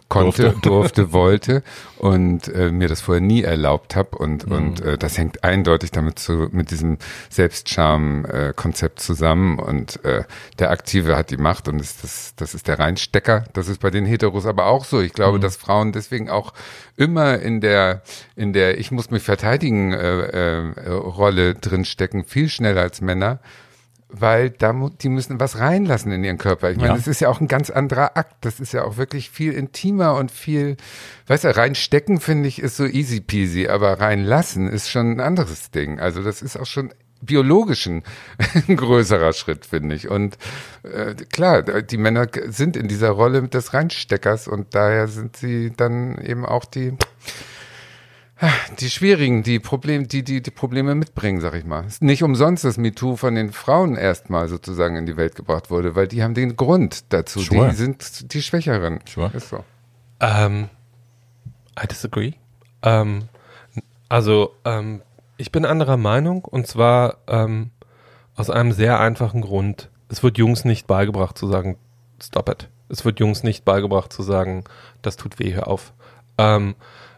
konnte, durfte, durfte wollte und äh, mir das vorher nie erlaubt habe und, mhm. und äh, das hängt eindeutig damit zu mit diesem Selbstscham-Konzept zusammen und äh, der Aktive hat die Macht und ist das, das ist der Reinstecker. Das ist bei den Heteros aber auch so. Ich glaube, mhm. dass Frauen deswegen auch immer in der, in der Ich muss mich verteidigen äh, äh, Rolle drinstecken, viel schneller als Männer weil da die müssen was reinlassen in ihren Körper. Ich meine, ja. das ist ja auch ein ganz anderer Akt. Das ist ja auch wirklich viel intimer und viel, weißt du, reinstecken finde ich ist so easy peasy, aber reinlassen ist schon ein anderes Ding. Also das ist auch schon biologisch ein, größerer Schritt, finde ich. Und äh, klar, die Männer sind in dieser Rolle des Reinsteckers und daher sind sie dann eben auch die die schwierigen, die Probleme, die, die, die Probleme mitbringen, sag ich mal. Ist nicht umsonst, dass MeToo von den Frauen erstmal sozusagen in die Welt gebracht wurde, weil die haben den Grund dazu. Sure. Die sind die Schwächeren. Sure. Ist so. Um, ähm, I disagree. Um, ähm, also, um, ähm, ich bin anderer Meinung und zwar aus einem sehr einfachen Grund. Es wird Jungs nicht beigebracht zu sagen, stop it. Es wird Jungs nicht beigebracht zu sagen, das tut weh, hör auf. Um,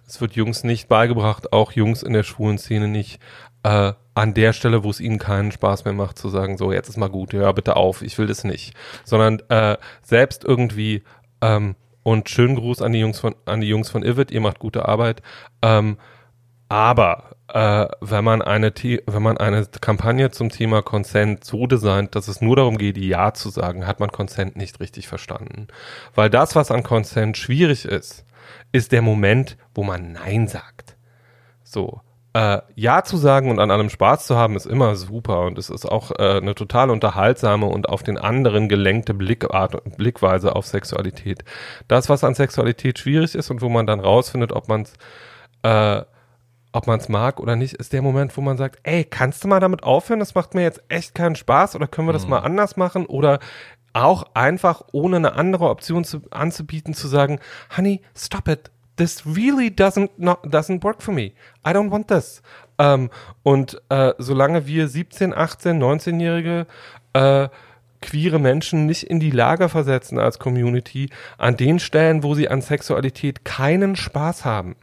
es wird Jungs nicht beigebracht, auch Jungs in der schwulen Szene nicht, äh, an der Stelle, wo es ihnen keinen Spaß mehr macht, zu sagen, so, jetzt ist mal gut, hör bitte auf, ich will das nicht. Sondern äh, selbst irgendwie, ähm, und schönen Gruß an die Jungs von, an die Jungs von Ivid, ihr macht gute Arbeit. Ähm, aber äh, wenn man eine wenn man eine Kampagne zum Thema Consent so designt, dass es nur darum geht, Ja zu sagen, hat man Consent nicht richtig verstanden. Weil das, was an Consent schwierig ist, ist der Moment, wo man Nein sagt. So. Äh, ja zu sagen und an allem Spaß zu haben, ist immer super und es ist auch äh, eine total unterhaltsame und auf den anderen gelenkte Blickart, Blickweise auf Sexualität. Das, was an Sexualität schwierig ist und wo man dann rausfindet, ob man es äh, ob man es mag oder nicht, ist der Moment, wo man sagt, ey, kannst du mal damit aufhören? Das macht mir jetzt echt keinen Spaß oder können wir das mhm. mal anders machen? Oder auch einfach ohne eine andere Option zu, anzubieten, zu sagen, honey, stop it. This really doesn't not, doesn't work for me. I don't want this. Ähm, und äh, solange wir 17, 18, 19-jährige äh, queere Menschen nicht in die Lage versetzen als Community, an den Stellen, wo sie an Sexualität keinen Spaß haben,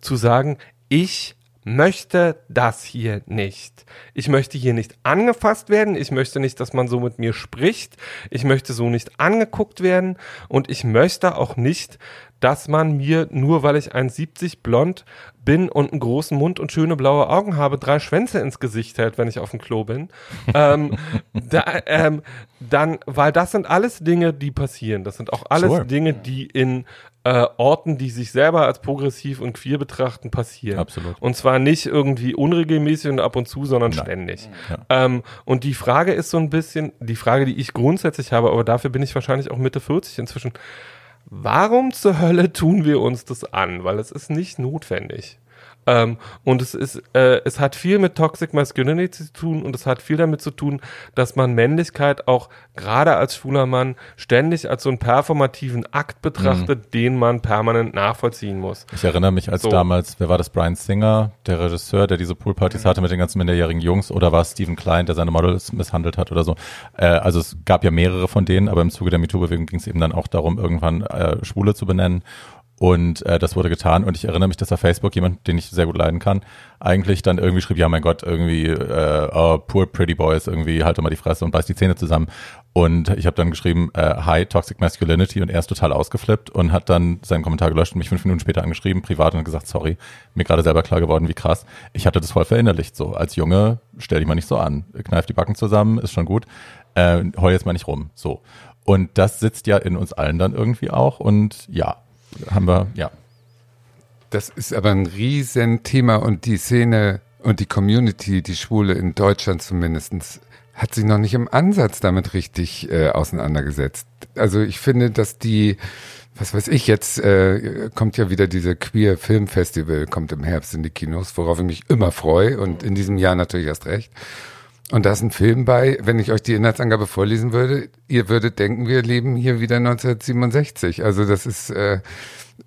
zu sagen, ich möchte das hier nicht. Ich möchte hier nicht angefasst werden. Ich möchte nicht, dass man so mit mir spricht. Ich möchte so nicht angeguckt werden. Und ich möchte auch nicht, dass man mir, nur weil ich 1,70 blond bin und einen großen Mund und schöne blaue Augen habe, drei Schwänze ins Gesicht hält, wenn ich auf dem Klo bin. ähm, da, ähm, dann, weil das sind alles Dinge, die passieren. Das sind auch alles sure. Dinge, die in äh, Orten, die sich selber als progressiv und queer betrachten, passieren. Absolut. Und zwar nicht irgendwie unregelmäßig und ab und zu, sondern Nein. ständig. Ja. Ähm, und die Frage ist so ein bisschen, die Frage, die ich grundsätzlich habe, aber dafür bin ich wahrscheinlich auch Mitte 40 inzwischen. Warum zur Hölle tun wir uns das an? Weil es ist nicht notwendig. Ähm, und es ist, äh, es hat viel mit Toxic Masculinity zu tun und es hat viel damit zu tun, dass man Männlichkeit auch gerade als schwuler Mann ständig als so einen performativen Akt betrachtet, mhm. den man permanent nachvollziehen muss. Ich erinnere mich als so. damals, wer war das, Brian Singer, der Regisseur, der diese Poolpartys mhm. hatte mit den ganzen minderjährigen Jungs oder war es Stephen Klein, der seine Models misshandelt hat oder so. Äh, also es gab ja mehrere von denen, aber im Zuge der MeToo-Bewegung ging es eben dann auch darum, irgendwann äh, Schwule zu benennen und äh, das wurde getan. Und ich erinnere mich, dass auf Facebook jemand, den ich sehr gut leiden kann, eigentlich dann irgendwie schrieb, ja mein Gott, irgendwie, äh, oh, poor pretty boys, irgendwie halt doch mal die Fresse und beiß die Zähne zusammen. Und ich habe dann geschrieben, äh, hi, toxic masculinity und er ist total ausgeflippt und hat dann seinen Kommentar gelöscht und mich fünf Minuten später angeschrieben, privat und gesagt, sorry, mir gerade selber klar geworden, wie krass. Ich hatte das voll verinnerlicht so. Als Junge, stell dich mal nicht so an. Kneif die Backen zusammen, ist schon gut. Äh, heul jetzt mal nicht rum. So. Und das sitzt ja in uns allen dann irgendwie auch. Und ja, haben wir, ja. Das ist aber ein Riesenthema und die Szene und die Community, die Schwule in Deutschland zumindest, hat sich noch nicht im Ansatz damit richtig äh, auseinandergesetzt. Also ich finde, dass die, was weiß ich, jetzt äh, kommt ja wieder diese Queer Film Festival, kommt im Herbst in die Kinos, worauf ich mich immer freue und in diesem Jahr natürlich erst recht. Und da ist ein Film bei, wenn ich euch die Inhaltsangabe vorlesen würde, ihr würdet denken, wir leben hier wieder 1967. Also das ist, äh,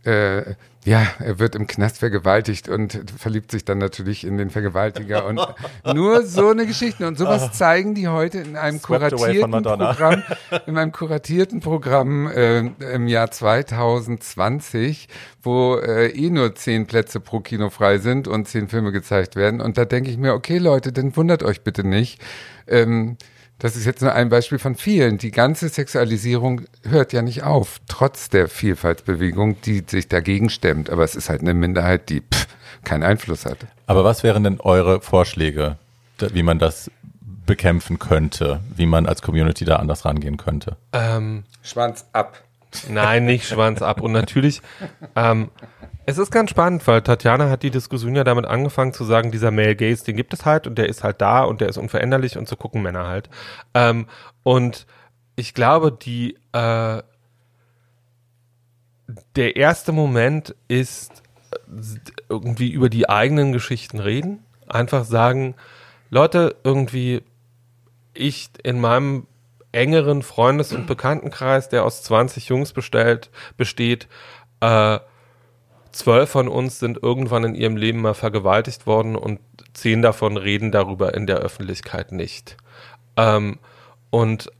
äh, Ja, er wird im Knast vergewaltigt und verliebt sich dann natürlich in den Vergewaltiger und nur so eine Geschichte und sowas zeigen die heute in einem Swept kuratierten. Programm, in einem kuratierten Programm äh, im Jahr 2020, wo äh, eh nur zehn Plätze pro Kino frei sind und zehn Filme gezeigt werden und da denke ich mir, okay Leute, dann wundert euch bitte nicht. Ähm, das ist jetzt nur ein Beispiel von vielen. Die ganze Sexualisierung hört ja nicht auf, trotz der Vielfaltsbewegung, die sich dagegen stemmt. Aber es ist halt eine Minderheit, die pff, keinen Einfluss hat. Aber was wären denn eure Vorschläge, wie man das bekämpfen könnte, wie man als Community da anders rangehen könnte? Ähm, Schwanz ab. Nein, nicht Schwanz ab. Und natürlich, ähm, es ist ganz spannend, weil Tatjana hat die Diskussion ja damit angefangen zu sagen, dieser Male Gaze, den gibt es halt und der ist halt da und der ist unveränderlich und so gucken Männer halt. Ähm, und ich glaube, die, äh, der erste Moment ist äh, irgendwie über die eigenen Geschichten reden. Einfach sagen, Leute, irgendwie, ich in meinem engeren Freundes- und Bekanntenkreis, der aus 20 Jungs bestellt, besteht, äh, zwölf von uns sind irgendwann in ihrem Leben mal vergewaltigt worden und zehn davon reden darüber in der Öffentlichkeit nicht. Ähm, und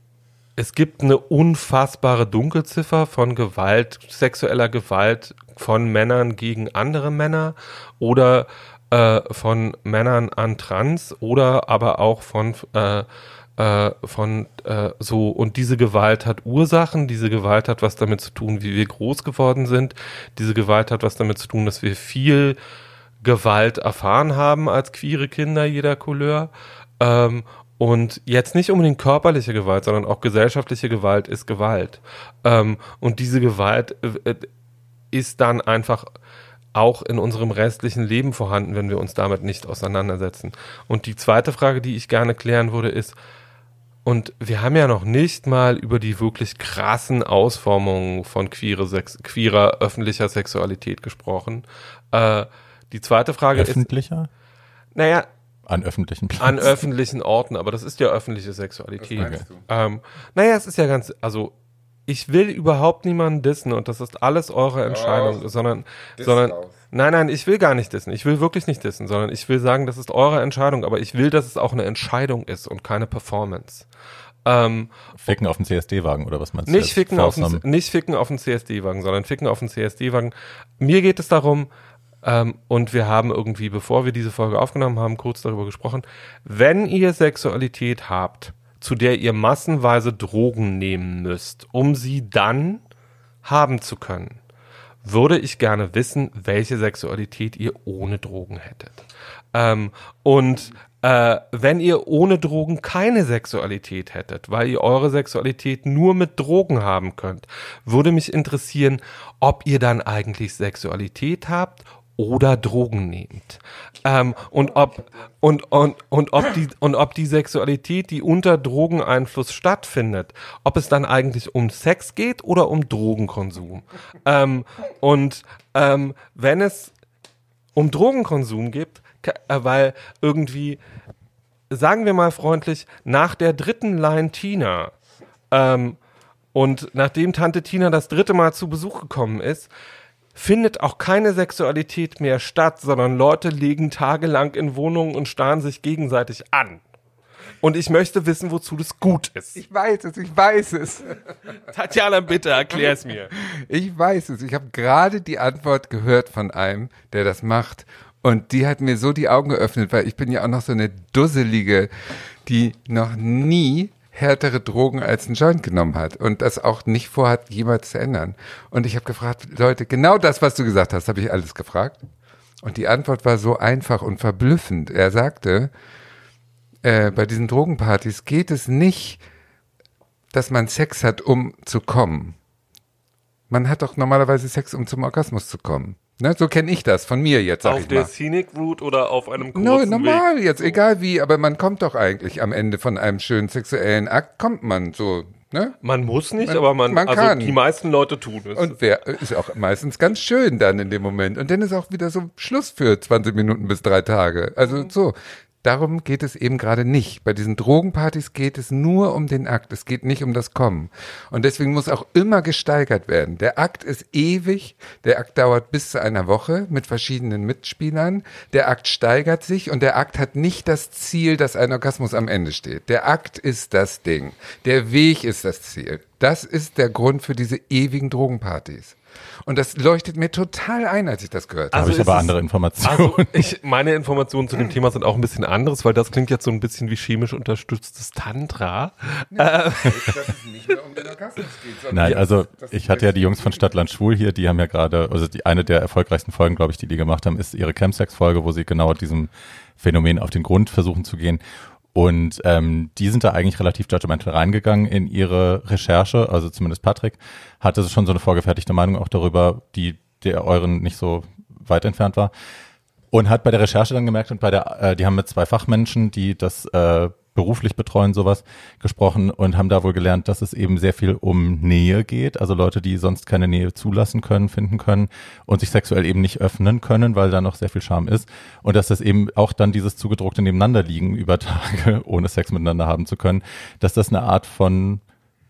es gibt eine unfassbare Dunkelziffer von Gewalt, sexueller Gewalt von Männern gegen andere Männer oder äh, von Männern an Trans oder aber auch von äh, äh, von äh, so und diese Gewalt hat Ursachen, diese Gewalt hat was damit zu tun, wie wir groß geworden sind, diese Gewalt hat was damit zu tun, dass wir viel Gewalt erfahren haben als queere Kinder jeder Couleur. Ähm, und jetzt nicht unbedingt körperliche Gewalt, sondern auch gesellschaftliche Gewalt ist Gewalt. Ähm, und diese Gewalt äh, ist dann einfach auch in unserem restlichen Leben vorhanden, wenn wir uns damit nicht auseinandersetzen. Und die zweite Frage, die ich gerne klären würde, ist, und wir haben ja noch nicht mal über die wirklich krassen Ausformungen von queere Sex queerer öffentlicher Sexualität gesprochen. Äh, die zweite Frage ist, Öffentlicher? naja, An öffentlichen Plätzen. an öffentlichen Orten, aber das ist ja öffentliche Sexualität. Was meinst du? Ähm, naja, es ist ja ganz, also ich will überhaupt niemanden dissen und das ist alles eure Entscheidung, Doch. sondern, sondern, raus. nein, nein, ich will gar nicht dissen. Ich will wirklich nicht dissen, sondern ich will sagen, das ist eure Entscheidung, aber ich will, dass es auch eine Entscheidung ist und keine Performance. Ähm, Ficken auf dem CSD-Wagen oder was meinst du? nicht jetzt? ficken, auf den, nicht ficken auf den CSD-Wagen, sondern ficken auf den CSD-Wagen. Mir geht es darum, ähm, und wir haben irgendwie, bevor wir diese Folge aufgenommen haben, kurz darüber gesprochen, wenn ihr Sexualität habt, zu der ihr massenweise Drogen nehmen müsst, um sie dann haben zu können, würde ich gerne wissen, welche Sexualität ihr ohne Drogen hättet. Ähm, und äh, wenn ihr ohne Drogen keine Sexualität hättet, weil ihr eure Sexualität nur mit Drogen haben könnt, würde mich interessieren, ob ihr dann eigentlich Sexualität habt oder Drogen nehmt. Ähm, und ob und, und, und ob die und ob die Sexualität, die unter Drogeneinfluss stattfindet, ob es dann eigentlich um Sex geht oder um Drogenkonsum. Ähm, und ähm, wenn es um Drogenkonsum ka- äh, weil irgendwie, sagen wir mal freundlich, nach der dritten Line Tina ähm, und nachdem Tante Tina das dritte Mal zu Besuch gekommen ist, findet auch keine Sexualität mehr statt, sondern Leute liegen tagelang in Wohnungen und starren sich gegenseitig an. Und ich möchte wissen, wozu das gut ist. Ich weiß es, ich weiß es. Tatjana, bitte erklär es mir. Ich weiß es. Ich habe gerade die Antwort gehört von einem, der das macht. Und die hat mir so die Augen geöffnet, weil ich bin ja auch noch so eine Dusselige, die noch nie härtere Drogen als ein Joint genommen hat und das auch nicht vorhat, jemals zu ändern. Und ich habe gefragt, Leute, genau das, was du gesagt hast, habe ich alles gefragt. Und die Antwort war so einfach und verblüffend. Er sagte, äh, bei diesen Drogenpartys geht es nicht, dass man Sex hat, um zu kommen. Man hat doch normalerweise Sex, um zum Orgasmus zu kommen. Ne? So kenne ich das von mir jetzt, sag Auf ich der mal. Scenic Route oder auf einem kurzen No, Weg? normal, jetzt egal wie, aber man kommt doch eigentlich am Ende von einem schönen sexuellen Akt, kommt man so, ne? Man muss nicht, Man- aber man, man also kann. die meisten Leute tun es. Und wer ist auch meistens ganz schön dann in dem Moment. Und dann ist auch wieder so Schluss für 20 Minuten bis drei Tage. Also so. Darum geht es eben gerade nicht. Bei diesen Drogenpartys geht es nur um den Akt. Es geht nicht um das Kommen. Und deswegen muss auch immer gesteigert werden. Der Akt ist ewig. Der Akt dauert bis zu einer Woche mit verschiedenen Mitspielern. Der Akt steigert sich und der Akt hat nicht das Ziel, dass ein Orgasmus am Ende steht. Der Akt ist das Ding. Der Weg ist das Ziel. Das ist der Grund für diese ewigen Drogenpartys. Und das leuchtet mir total ein, als ich das gehört Da habe. habe ich aber andere Informationen. Also ich, meine Informationen zu dem Thema sind auch ein bisschen anderes, weil das klingt jetzt so ein bisschen wie chemisch unterstütztes Tantra. um den Orgasmus geht. Nein, also ich hatte ja die Jungs von Stadtland Schwul hier, die haben ja gerade, also die eine der erfolgreichsten Folgen, glaube ich, die die gemacht haben, ist ihre Campsex-Folge, wo sie genau diesem Phänomen auf den Grund versuchen zu gehen. Und ähm, die sind da eigentlich relativ judgmental reingegangen in ihre Recherche, also zumindest Patrick hatte schon so eine vorgefertigte Meinung auch darüber, die der euren nicht so weit entfernt war. Und hat bei der Recherche dann gemerkt und bei der, äh, die haben mit zwei Fachmenschen, die das äh, beruflich betreuen, sowas gesprochen und haben da wohl gelernt, dass es eben sehr viel um Nähe geht. Also Leute, die sonst keine Nähe zulassen können, finden können und sich sexuell eben nicht öffnen können, weil da noch sehr viel Scham ist. Und dass das eben auch dann dieses zugedruckte Nebeneinanderliegen über Tage, ohne Sex miteinander haben zu können, dass das eine Art von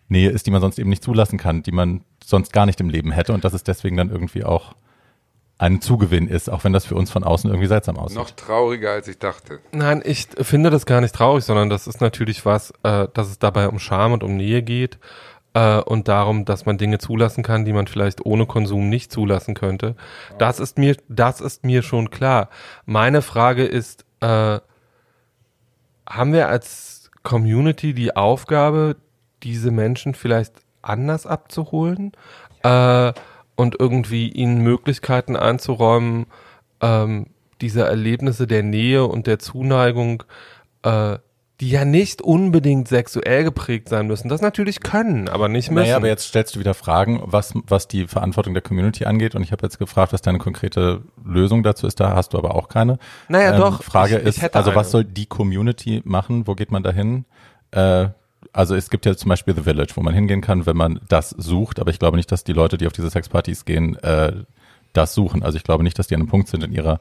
Nähe ist, die man sonst eben nicht zulassen kann, die man sonst gar nicht im Leben hätte und dass es deswegen dann irgendwie auch ein Zugewinn ist, auch wenn das für uns von außen irgendwie seltsam aussieht. Noch trauriger, als ich dachte. Nein, ich finde das gar nicht traurig, sondern das ist natürlich was, äh, dass es dabei um Scham und um Nähe geht äh, und darum, dass man Dinge zulassen kann, die man vielleicht ohne Konsum nicht zulassen könnte. Das ist mir, das ist mir schon klar. Meine Frage ist, äh, haben wir als Community die Aufgabe, diese Menschen vielleicht anders abzuholen äh, und irgendwie ihnen Möglichkeiten einzuräumen, ähm, diese Erlebnisse der Nähe und der Zuneigung, äh, die ja nicht unbedingt sexuell geprägt sein müssen, das natürlich können, aber nicht müssen. Naja, aber jetzt stellst du wieder Fragen, was, was die Verantwortung der Community angeht. Und ich habe jetzt gefragt, was deine konkrete Lösung dazu ist. Da hast du aber auch keine. Naja, doch, Frage ich- ich ist, hätte also eine. was soll die Community machen? Wo geht man da hin? Äh, also es gibt ja zum Beispiel The Village, wo man hingehen kann, wenn man das sucht. Aber ich glaube nicht, dass die Leute, die auf diese Sexpartys gehen, äh, das suchen. Also ich glaube nicht, dass die an einem Punkt sind in ihrer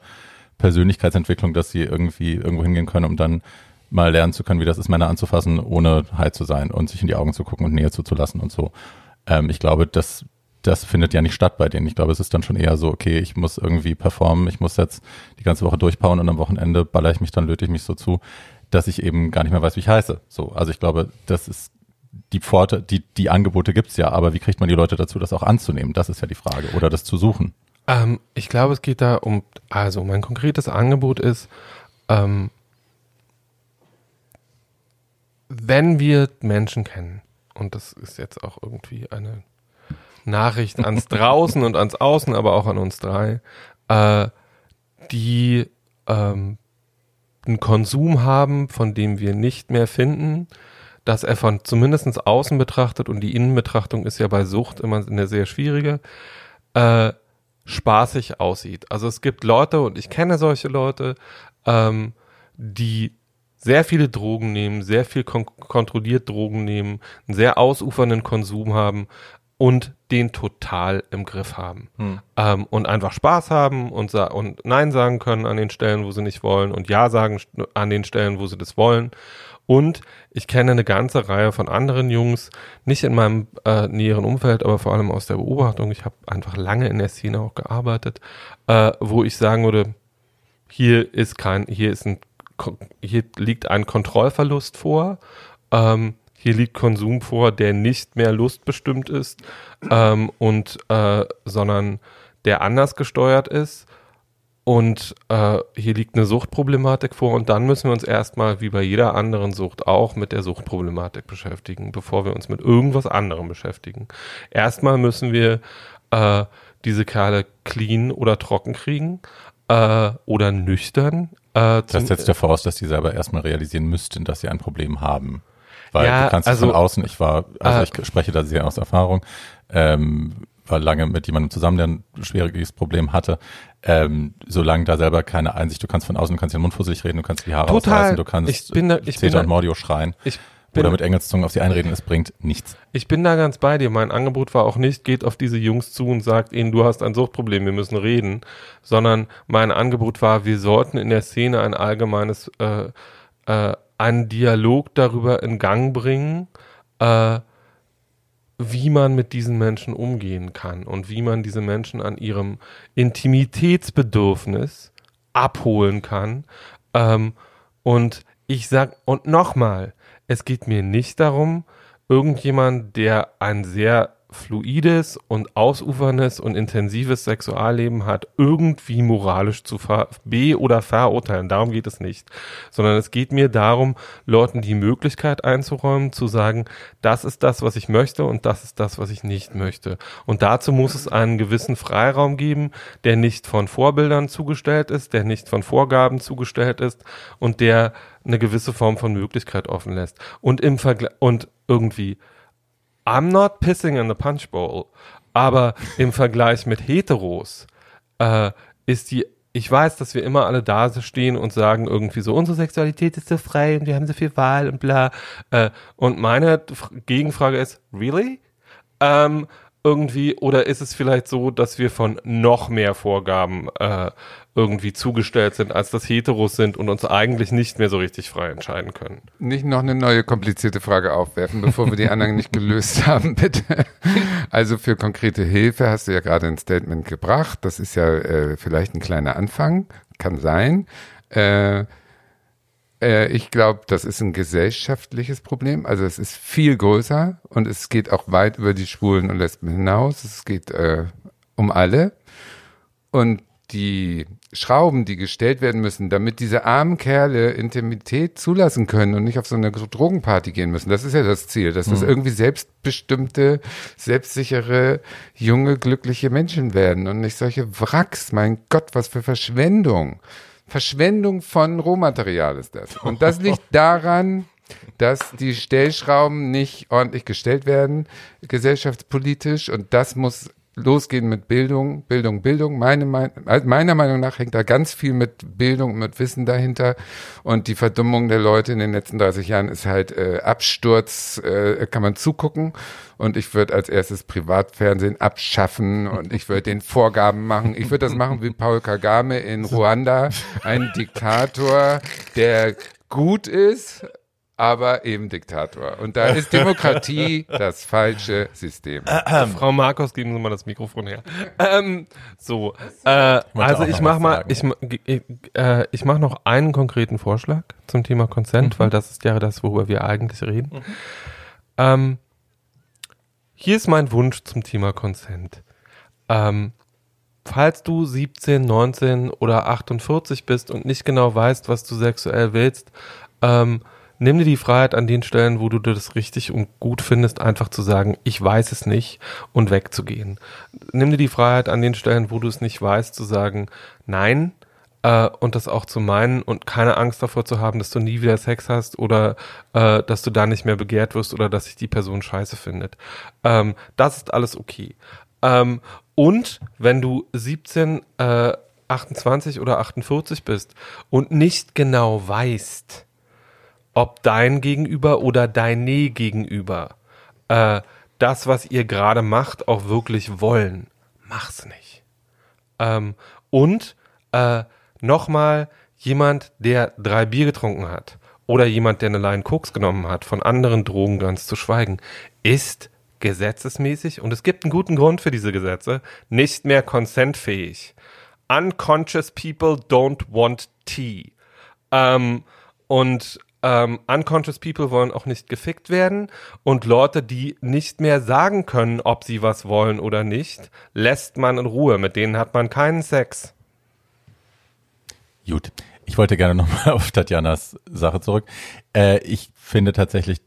Persönlichkeitsentwicklung, dass sie irgendwie irgendwo hingehen können, um dann mal lernen zu können, wie das ist, Männer anzufassen, ohne high zu sein und sich in die Augen zu gucken und Nähe zuzulassen und so. Ähm, ich glaube, das, das findet ja nicht statt bei denen. Ich glaube, es ist dann schon eher so, okay, ich muss irgendwie performen, ich muss jetzt die ganze Woche durchpauen und am Wochenende baller ich mich dann, löte ich mich so zu, dass ich eben gar nicht mehr weiß, wie ich heiße. So, also ich glaube, das ist die Pforte, die, die Angebote gibt's ja, aber wie kriegt man die Leute dazu, das auch anzunehmen? Das ist ja die Frage. Oder das zu suchen. Ähm, ich glaube, es geht da um, also mein konkretes Angebot ist, ähm, wenn wir Menschen kennen, und das ist jetzt auch irgendwie eine Nachricht ans Draußen und ans Außen, aber auch an uns drei, äh, die ähm, einen Konsum haben, von dem wir nicht mehr finden, dass er von zumindest außen betrachtet, und die Innenbetrachtung ist ja bei Sucht immer eine sehr schwierige, äh, spaßig aussieht. Also es gibt Leute, und ich kenne solche Leute, ähm, die sehr viele Drogen nehmen, sehr viel kon kontrolliert Drogen nehmen, einen sehr ausufernden Konsum haben und den total im Griff haben. Ähm, und einfach Spaß haben und, sa und Nein sagen können an den Stellen, wo sie nicht wollen und Ja sagen an den Stellen, wo sie das wollen. Und ich kenne eine ganze Reihe von anderen Jungs, nicht in meinem äh, näheren Umfeld, aber vor allem aus der Beobachtung. Ich habe einfach lange in der Szene auch gearbeitet, äh, wo ich sagen würde, hier ist kein, hier ist ein, hier liegt ein Kontrollverlust vor. Ähm, hier liegt Konsum vor, der nicht mehr lustbestimmt ist, ähm, und äh, sondern der anders gesteuert ist. Und äh, hier liegt eine Suchtproblematik vor und dann müssen wir uns erstmal, wie bei jeder anderen Sucht auch, mit der Suchtproblematik beschäftigen, bevor wir uns mit irgendwas anderem beschäftigen. Erstmal müssen wir äh, diese Kerle clean oder trocken kriegen äh, oder nüchtern. Äh, Das setzt ja voraus, dass die selber erstmal realisieren müssten, dass sie ein Problem haben. Weil Ja, du kannst also- von außen, ich war, also Äh, ich spreche da sehr aus Erfahrung, ähm, war lange mit jemandem zusammen, der ein schwieriges Problem hatte. Ähm, solange da selber keine Einsicht, du kannst von außen, du kannst den Mund fusselig reden, du kannst die Haare Total. ausreißen, du kannst Ich bin da- ich bin Zeta da- und Mordio schreien. ich, oder mit Engelszungen auf sie einreden, es bringt nichts. Ich bin da ganz bei dir. Mein Angebot war auch nicht, geht auf diese Jungs zu und sagt ihnen, du hast ein Suchtproblem, wir müssen reden, sondern mein Angebot war, wir sollten in der Szene ein allgemeines, äh, äh, einen Dialog darüber in Gang bringen, äh, wie man mit diesen Menschen umgehen kann und wie man diese Menschen an ihrem Intimitätsbedürfnis abholen kann. Ähm, und ich sag, und nochmal, es geht mir nicht darum, irgendjemand, der ein sehr fluides und ausuferndes und intensives Sexualleben hat, irgendwie moralisch zu be- oder verurteilen. Darum geht es nicht. Sondern es geht mir darum, Leuten die Möglichkeit einzuräumen, zu sagen, das ist das, was ich möchte und das ist das, was ich nicht möchte. Und dazu muss es einen gewissen Freiraum geben, der nicht von Vorbildern zugestellt ist, der nicht von Vorgaben zugestellt ist und der eine gewisse Form von Möglichkeit offen lässt. Und im Vergleich, und irgendwie, I'm not pissing in the punch bowl, aber im Vergleich mit Heteros äh, ist die, ich weiß, dass wir immer alle da stehen und sagen irgendwie so, unsere Sexualität ist so frei und wir haben so viel Wahl und bla. Äh, und meine Gegenfrage ist, really? Ähm, irgendwie, oder ist es vielleicht so, dass wir von noch mehr Vorgaben äh, irgendwie zugestellt sind, als das Heteros sind und uns eigentlich nicht mehr so richtig frei entscheiden können? Nicht noch eine neue komplizierte Frage aufwerfen, bevor wir die anderen nicht gelöst haben, bitte. Also für konkrete Hilfe hast du ja gerade ein Statement gebracht. Das ist ja äh, vielleicht ein kleiner Anfang, kann sein. Äh, äh, ich glaube, das ist ein gesellschaftliches Problem. Also es ist viel größer und es geht auch weit über die Schwulen und Lesben hinaus. Es geht äh, um alle. Und die Schrauben, die gestellt werden müssen, damit diese armen Kerle Intimität zulassen können und nicht auf so eine Drogenparty gehen müssen. Das ist ja das Ziel, dass das irgendwie selbstbestimmte, selbstsichere, junge, glückliche Menschen werden und nicht solche Wracks. Mein Gott, was für Verschwendung. Verschwendung von Rohmaterial ist das. Und das liegt daran, dass die Stellschrauben nicht ordentlich gestellt werden, gesellschaftspolitisch. Und das muss losgehen mit Bildung, Bildung, Bildung. Meine, meiner Meinung nach hängt da ganz viel mit Bildung, mit Wissen dahinter. Und die Verdummung der Leute in den letzten 30 Jahren ist halt äh, Absturz, äh, kann man zugucken. Und ich würde als erstes Privatfernsehen abschaffen und ich würde den Vorgaben machen. Ich würde das machen wie Paul Kagame in Ruanda, ein Diktator, der gut ist, aber eben Diktator. Und da ist Demokratie das falsche System. Frau Markus, geben Sie mal das Mikrofon her. Ähm, so, äh, also ich mach mal, ich, ich, äh, ich mache noch einen konkreten Vorschlag zum Thema Consent, mhm. weil das ist ja das, worüber wir eigentlich reden. Mhm. Ähm, hier ist mein Wunsch zum Thema Consent. Ähm, falls du 17, 19 oder 48 bist und nicht genau weißt, was du sexuell willst, ähm, nimm dir die Freiheit an den Stellen, wo du das richtig und gut findest, einfach zu sagen, ich weiß es nicht und wegzugehen. Nimm dir die Freiheit an den Stellen, wo du es nicht weißt, zu sagen, nein, äh, und das auch zu meinen und keine Angst davor zu haben, dass du nie wieder Sex hast oder äh, dass du da nicht mehr begehrt wirst oder dass sich die Person scheiße findet. Ähm, das ist alles okay. Ähm, und wenn du 17, äh, 28 oder 48 bist und nicht genau weißt, ob dein Gegenüber oder deine Gegenüber äh, das, was ihr gerade macht, auch wirklich wollen. Mach's nicht. Ähm, und äh, nochmal jemand, der drei Bier getrunken hat oder jemand, der eine Line Koks genommen hat, von anderen Drogen ganz zu schweigen, ist gesetzesmäßig, und es gibt einen guten Grund für diese Gesetze, nicht mehr consentfähig. Unconscious people don't want tea. Ähm, und ähm, unconscious people wollen auch nicht gefickt werden und Leute, die nicht mehr sagen können, ob sie was wollen oder nicht, lässt man in Ruhe. Mit denen hat man keinen Sex. Gut. Ich wollte gerne nochmal auf Tatjanas Sache zurück. Äh, ich finde tatsächlich,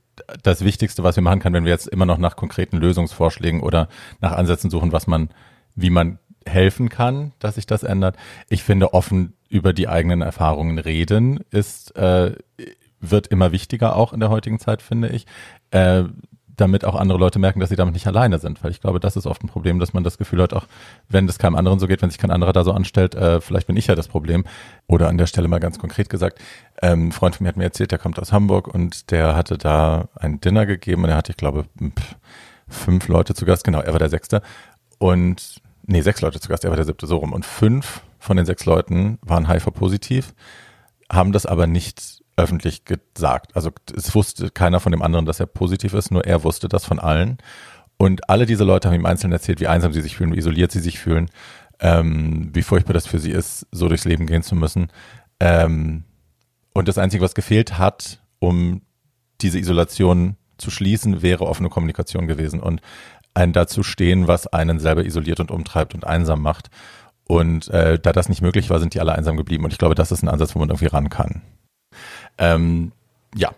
das Wichtigste, was wir machen kann, wenn wir jetzt immer noch nach konkreten Lösungsvorschlägen oder nach Ansätzen suchen, was man, wie man helfen kann, dass sich das ändert. Ich finde, offen über die eigenen Erfahrungen reden ist, äh, wird immer wichtiger auch in der heutigen Zeit, finde ich. Äh, damit auch andere Leute merken, dass sie damit nicht alleine sind. Weil ich glaube, das ist oft ein Problem, dass man das Gefühl hat, auch wenn das keinem anderen so geht, wenn sich kein anderer da so anstellt, äh, vielleicht bin ich ja das Problem. Oder an der Stelle mal ganz konkret gesagt, ähm, ein Freund von mir hat mir erzählt, der kommt aus Hamburg und der hatte da ein Dinner gegeben und er hatte, ich glaube, fünf Leute zu Gast, genau, er war der Sechste. Und, nee, sechs Leute zu Gast, er war der siebte, so rum. Und fünf von den sechs Leuten waren HIV-positiv, haben das aber nicht öffentlich gesagt. Also es wusste keiner von dem anderen, dass er positiv ist, nur er wusste das von allen. Und alle diese Leute haben ihm einzeln erzählt, wie einsam sie sich fühlen, wie isoliert sie sich fühlen, ähm, wie furchtbar das für sie ist, so durchs Leben gehen zu müssen. Ähm, und das Einzige, was gefehlt hat, um diese Isolation zu schließen, wäre offene Kommunikation gewesen und ein dazu stehen, was einen selber isoliert und umtreibt und einsam macht. Und äh, da das nicht möglich war, sind die alle einsam geblieben. Und ich glaube, das ist ein Ansatz, wo man irgendwie ran kann. Ähm, ja.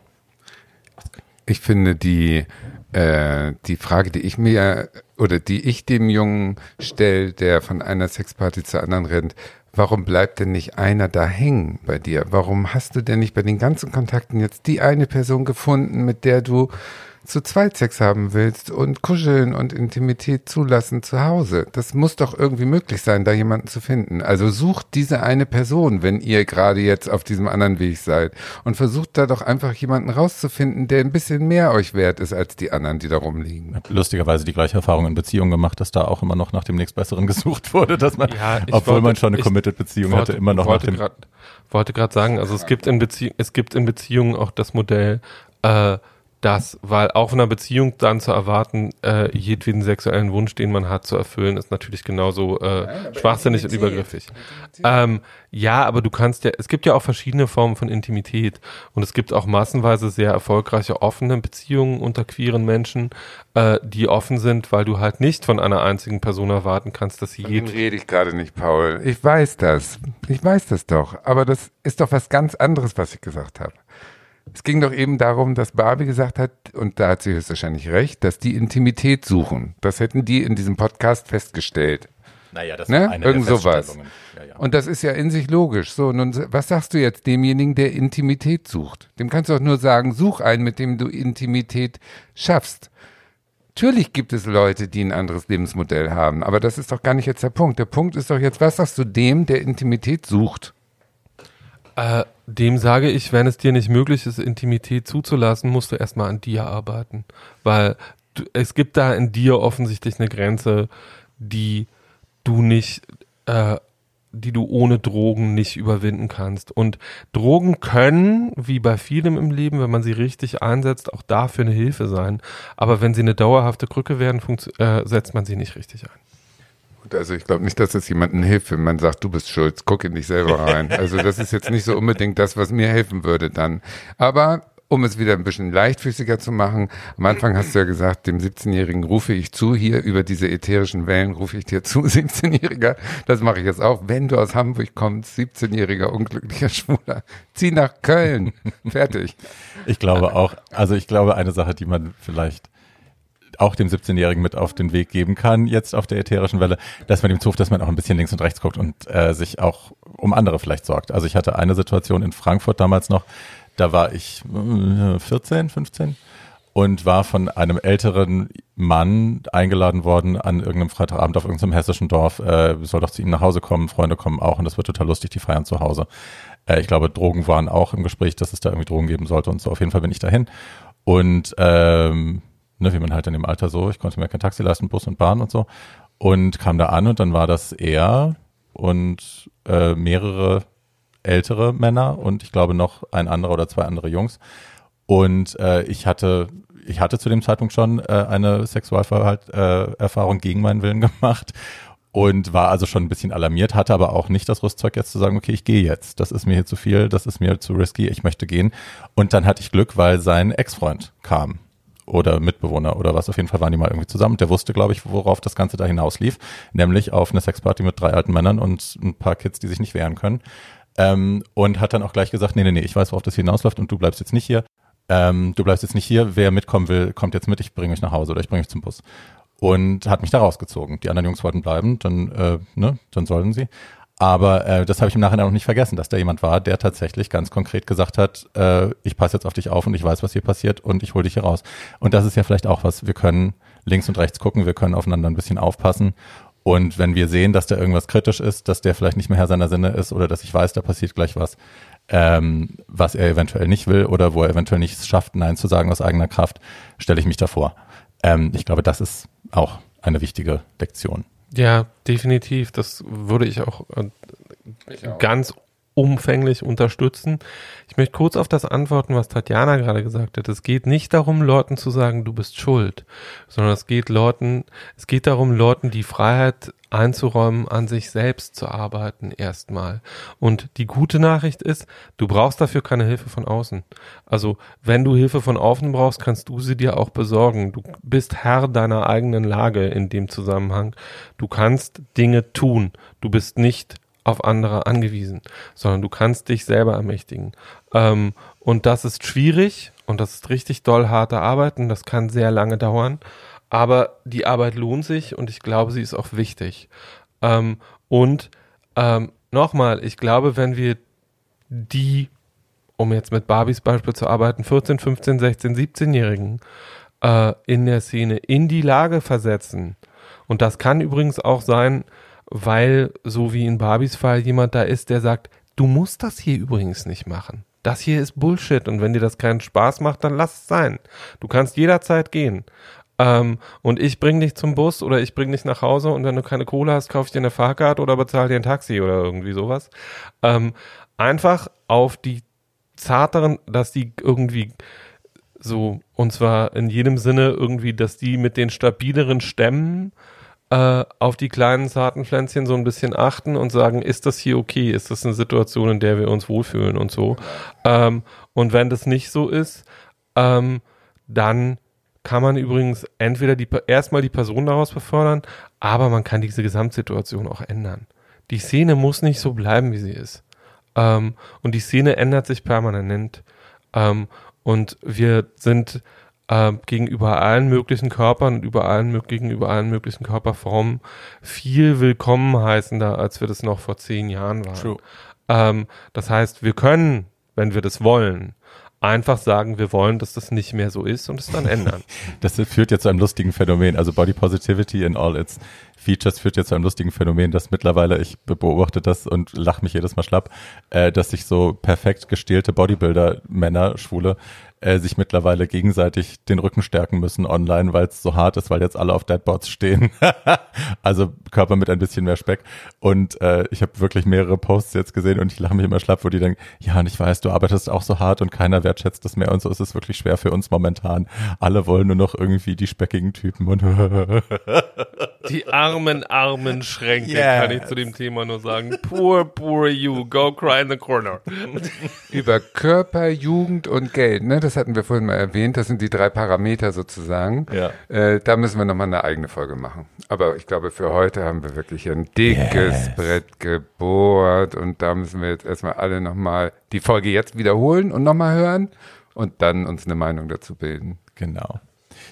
Ich finde die, äh, die Frage, die ich mir oder die ich dem Jungen stelle, der von einer Sexparty zur anderen rennt, warum bleibt denn nicht einer da hängen bei dir? Warum hast du denn nicht bei den ganzen Kontakten jetzt die eine Person gefunden, mit der du zu zweit Sex haben willst und kuscheln und Intimität zulassen zu Hause. Das muss doch irgendwie möglich sein, da jemanden zu finden. Also sucht diese eine Person, wenn ihr gerade jetzt auf diesem anderen Weg seid und versucht da doch einfach jemanden rauszufinden, der ein bisschen mehr euch wert ist als die anderen, die da rumliegen. Ich habe lustigerweise die gleiche Erfahrung in Beziehungen gemacht, dass da auch immer noch nach dem nächstbesseren gesucht wurde, dass man, ja, obwohl wollte, man schon eine committed Beziehung wollte, hatte, immer noch nach dem grad, wollte gerade sagen, also es gibt in Beziehungen, es gibt in Beziehungen auch das Modell, äh, das, weil auch in einer Beziehung dann zu erwarten, äh, jedweden sexuellen Wunsch, den man hat, zu erfüllen, ist natürlich genauso äh, Nein, schwachsinnig und übergriffig. Ähm, ja, aber du kannst ja, es gibt ja auch verschiedene Formen von Intimität und es gibt auch massenweise sehr erfolgreiche offene Beziehungen unter queeren Menschen, äh, die offen sind, weil du halt nicht von einer einzigen Person erwarten kannst, dass sie jeden. rede ich gerade nicht, Paul. Ich weiß das. Ich weiß das doch. Aber das ist doch was ganz anderes, was ich gesagt habe. Es ging doch eben darum, dass Barbie gesagt hat, und da hat sie höchstwahrscheinlich recht, dass die Intimität suchen. Das hätten die in diesem Podcast festgestellt. Naja, das ne? war eine Irgend sowas. Ja, ja. Und das ist ja in sich logisch. So, nun, was sagst du jetzt demjenigen, der Intimität sucht? Dem kannst du auch nur sagen, such einen, mit dem du Intimität schaffst. Natürlich gibt es Leute, die ein anderes Lebensmodell haben, aber das ist doch gar nicht jetzt der Punkt. Der Punkt ist doch jetzt, was sagst du dem, der Intimität sucht? Äh, dem sage ich, wenn es dir nicht möglich ist, Intimität zuzulassen, musst du erstmal an dir arbeiten. Weil du, es gibt da in dir offensichtlich eine Grenze, die du nicht, äh, die du ohne Drogen nicht überwinden kannst. Und Drogen können, wie bei vielem im Leben, wenn man sie richtig einsetzt, auch dafür eine Hilfe sein. Aber wenn sie eine dauerhafte Krücke werden, äh, setzt man sie nicht richtig ein. Also ich glaube nicht, dass es jemandem hilft, wenn man sagt, du bist schuld, guck in dich selber rein. Also das ist jetzt nicht so unbedingt das, was mir helfen würde dann. Aber um es wieder ein bisschen leichtfüßiger zu machen, am Anfang hast du ja gesagt, dem 17-Jährigen rufe ich zu, hier über diese ätherischen Wellen rufe ich dir zu, 17-Jähriger. Das mache ich jetzt auch. Wenn du aus Hamburg kommst, 17-Jähriger unglücklicher Schwuler, zieh nach Köln. Fertig. Ich glaube auch, also ich glaube, eine Sache, die man vielleicht auch dem 17-Jährigen mit auf den Weg geben kann, jetzt auf der ätherischen Welle, dass man ihm zuruft, dass man auch ein bisschen links und rechts guckt und äh, sich auch um andere vielleicht sorgt. Also ich hatte eine Situation in Frankfurt damals noch, da war ich äh, 14, 15 und war von einem älteren Mann eingeladen worden an irgendeinem Freitagabend auf irgendeinem hessischen Dorf, äh, soll doch zu ihnen nach Hause kommen, Freunde kommen auch und das wird total lustig, die feiern zu Hause. Äh, ich glaube, Drogen waren auch im Gespräch, dass es da irgendwie Drogen geben sollte und so. Auf jeden Fall bin ich dahin und ähm, ne, wie man halt in dem Alter so, ich konnte mir kein Taxi leisten, Bus und Bahn und so. Und kam da an und dann war das er und äh, mehrere ältere Männer und ich glaube noch ein anderer oder zwei andere Jungs. Und äh, ich hatte, ich hatte zu dem Zeitpunkt schon äh, eine Sexualverhaltserfahrung äh, gegen meinen Willen gemacht und war also schon ein bisschen alarmiert, hatte aber auch nicht das Rüstzeug jetzt zu sagen, okay, ich gehe jetzt. Das ist mir hier zu viel, das ist mir zu risky, ich möchte gehen. Und dann hatte ich Glück, weil sein Ex-Freund kam oder Mitbewohner oder was. Auf jeden Fall waren die mal irgendwie zusammen. Der wusste, glaube ich, worauf das Ganze da hinauslief, nämlich auf eine Sexparty mit drei alten Männern und ein paar Kids, die sich nicht wehren können. Ähm, und hat dann auch gleich gesagt, nee, nee, nee, ich weiß, worauf das hinausläuft und du bleibst jetzt nicht hier. Ähm, du bleibst jetzt nicht hier. Wer mitkommen will, kommt jetzt mit. Ich bringe mich nach Hause oder ich bringe mich zum Bus. Und hat mich da rausgezogen. Die anderen Jungs wollten bleiben, dann, äh, ne, dann sollten sie. Aber äh, das habe ich im Nachhinein noch nicht vergessen, dass da jemand war, der tatsächlich ganz konkret gesagt hat, äh, ich passe jetzt auf dich auf und ich weiß, was hier passiert und ich hole dich hier raus. Und das ist ja vielleicht auch was, wir können links und rechts gucken, wir können aufeinander ein bisschen aufpassen. Und wenn wir sehen, dass da irgendwas kritisch ist, dass der vielleicht nicht mehr Herr seiner Sinne ist oder dass ich weiß, da passiert gleich was, ähm, was er eventuell nicht will oder wo er eventuell nicht schafft, Nein zu sagen aus eigener Kraft, stelle ich mich davor. Ähm, ich glaube, das ist auch eine wichtige Lektion. Ja, definitiv. Das würde ich auch, äh, Ich auch. ganz umfänglich unterstützen. Ich möchte kurz auf das antworten, was Tatjana gerade gesagt hat. Es geht nicht darum, Leuten zu sagen, du bist schuld, sondern es geht Leuten, es geht darum, Leuten die Freiheit einzuräumen, an sich selbst zu arbeiten erstmal. Und die gute Nachricht ist, du brauchst dafür keine Hilfe von außen. Also, wenn du Hilfe von außen brauchst, kannst du sie dir auch besorgen. Du bist Herr deiner eigenen Lage in dem Zusammenhang. Du kannst Dinge tun. Du bist nicht auf andere angewiesen, sondern du kannst dich selber ermächtigen. Ähm, und das ist schwierig und das ist richtig doll harte Arbeit und das kann sehr lange dauern. Aber die Arbeit lohnt sich und ich glaube, sie ist auch wichtig. Ähm, und ähm, nochmal, ich glaube, wenn wir die, um jetzt mit Barbies Beispiel zu arbeiten, 14, 15, 16, 17-Jährigen äh, in der Szene in die Lage versetzen. Und das kann übrigens auch sein, weil, so wie in Barbies Fall, jemand da ist, der sagt, du musst das hier übrigens nicht machen. Das hier ist Bullshit und wenn dir das keinen Spaß macht, dann lass es sein. Du kannst jederzeit gehen. Ähm, und ich bring dich zum Bus oder ich bring dich nach Hause und wenn du keine Kohle hast, kauf ich dir eine Fahrkarte oder bezahl dir ein Taxi oder irgendwie sowas. Ähm, einfach auf die zarteren, dass die irgendwie so, und zwar in jedem Sinne irgendwie, dass die mit den stabileren Stämmen äh, auf die kleinen zarten Pflänzchen so ein bisschen achten und sagen, ist das hier okay? Ist das eine Situation, in der wir uns wohlfühlen und so? Ähm, und wenn das nicht so ist, ähm, dann kann man übrigens entweder die, erstmal die Person daraus befördern, aber man kann diese Gesamtsituation auch ändern. Die Szene muss nicht so bleiben, wie sie ist. Ähm, und die Szene ändert sich permanent. Ähm, und wir sind äh, gegenüber allen möglichen Körpern und über allen, gegenüber allen möglichen Körperformen viel willkommen heißender, als wir das noch vor zehn Jahren waren. True. Ähm, das heißt, wir können, wenn wir das wollen, einfach sagen, wir wollen, dass das nicht mehr so ist und es dann ändern. Das führt jetzt zu einem lustigen Phänomen. Also Body Positivity in all its Features führt jetzt zu einem lustigen Phänomen, dass mittlerweile, ich beobachte das und lache mich jedes Mal schlapp, äh, dass sich so perfekt gestählte Bodybuilder, Männer, Schwule, äh, sich mittlerweile gegenseitig den Rücken stärken müssen online, weil es so hart ist, weil jetzt alle auf Deadboards stehen. also Körper mit ein bisschen mehr Speck. Und äh, ich habe wirklich mehrere Posts jetzt gesehen und ich lache mich immer schlapp, wo die denken, ja, und ich weiß, du arbeitest auch so hart und keiner wertschätzt das mehr und so ist es wirklich schwer für uns momentan. Alle wollen nur noch irgendwie die speckigen Typen und Die armen, armen Schränke, Yeah. kann ich zu dem Thema nur sagen. Poor, poor you, go cry in the corner. Über Körper, Jugend und Geld, ne? Das hatten wir vorhin mal erwähnt. Das sind die drei Parameter sozusagen. Ja. Äh, da müssen wir nochmal eine eigene Folge machen. Aber ich glaube, für heute haben wir wirklich ein dickes Yes. Brett gebohrt und da müssen wir jetzt erstmal alle nochmal die Folge jetzt wiederholen und nochmal hören und dann uns eine Meinung dazu bilden. Genau.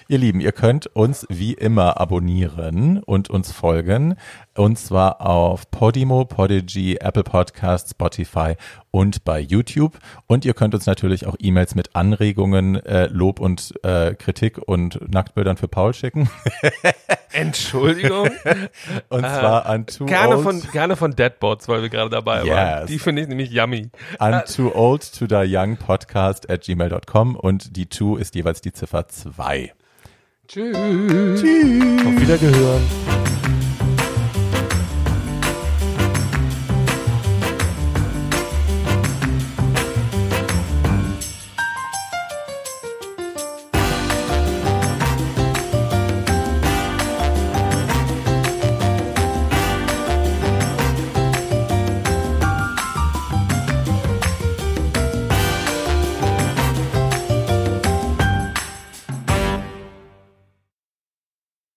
Ihr Lieben, ihr könnt uns wie immer abonnieren und uns folgen. Und zwar auf Podimo, Podigy, Apple Podcasts, Spotify und bei YouTube. Und ihr könnt uns natürlich auch E-Mails mit Anregungen, äh, Lob und äh, Kritik und Nacktbildern für Paul schicken. Entschuldigung. Und zwar an too Gerne old, von, gerne von Deadbots, weil wir gerade dabei waren. Yes. Die finde ich nämlich yummy. an too old to die young podcast at gmail.com und die two ist jeweils die Ziffer 2. Tschüss. Auf Wiedergehören.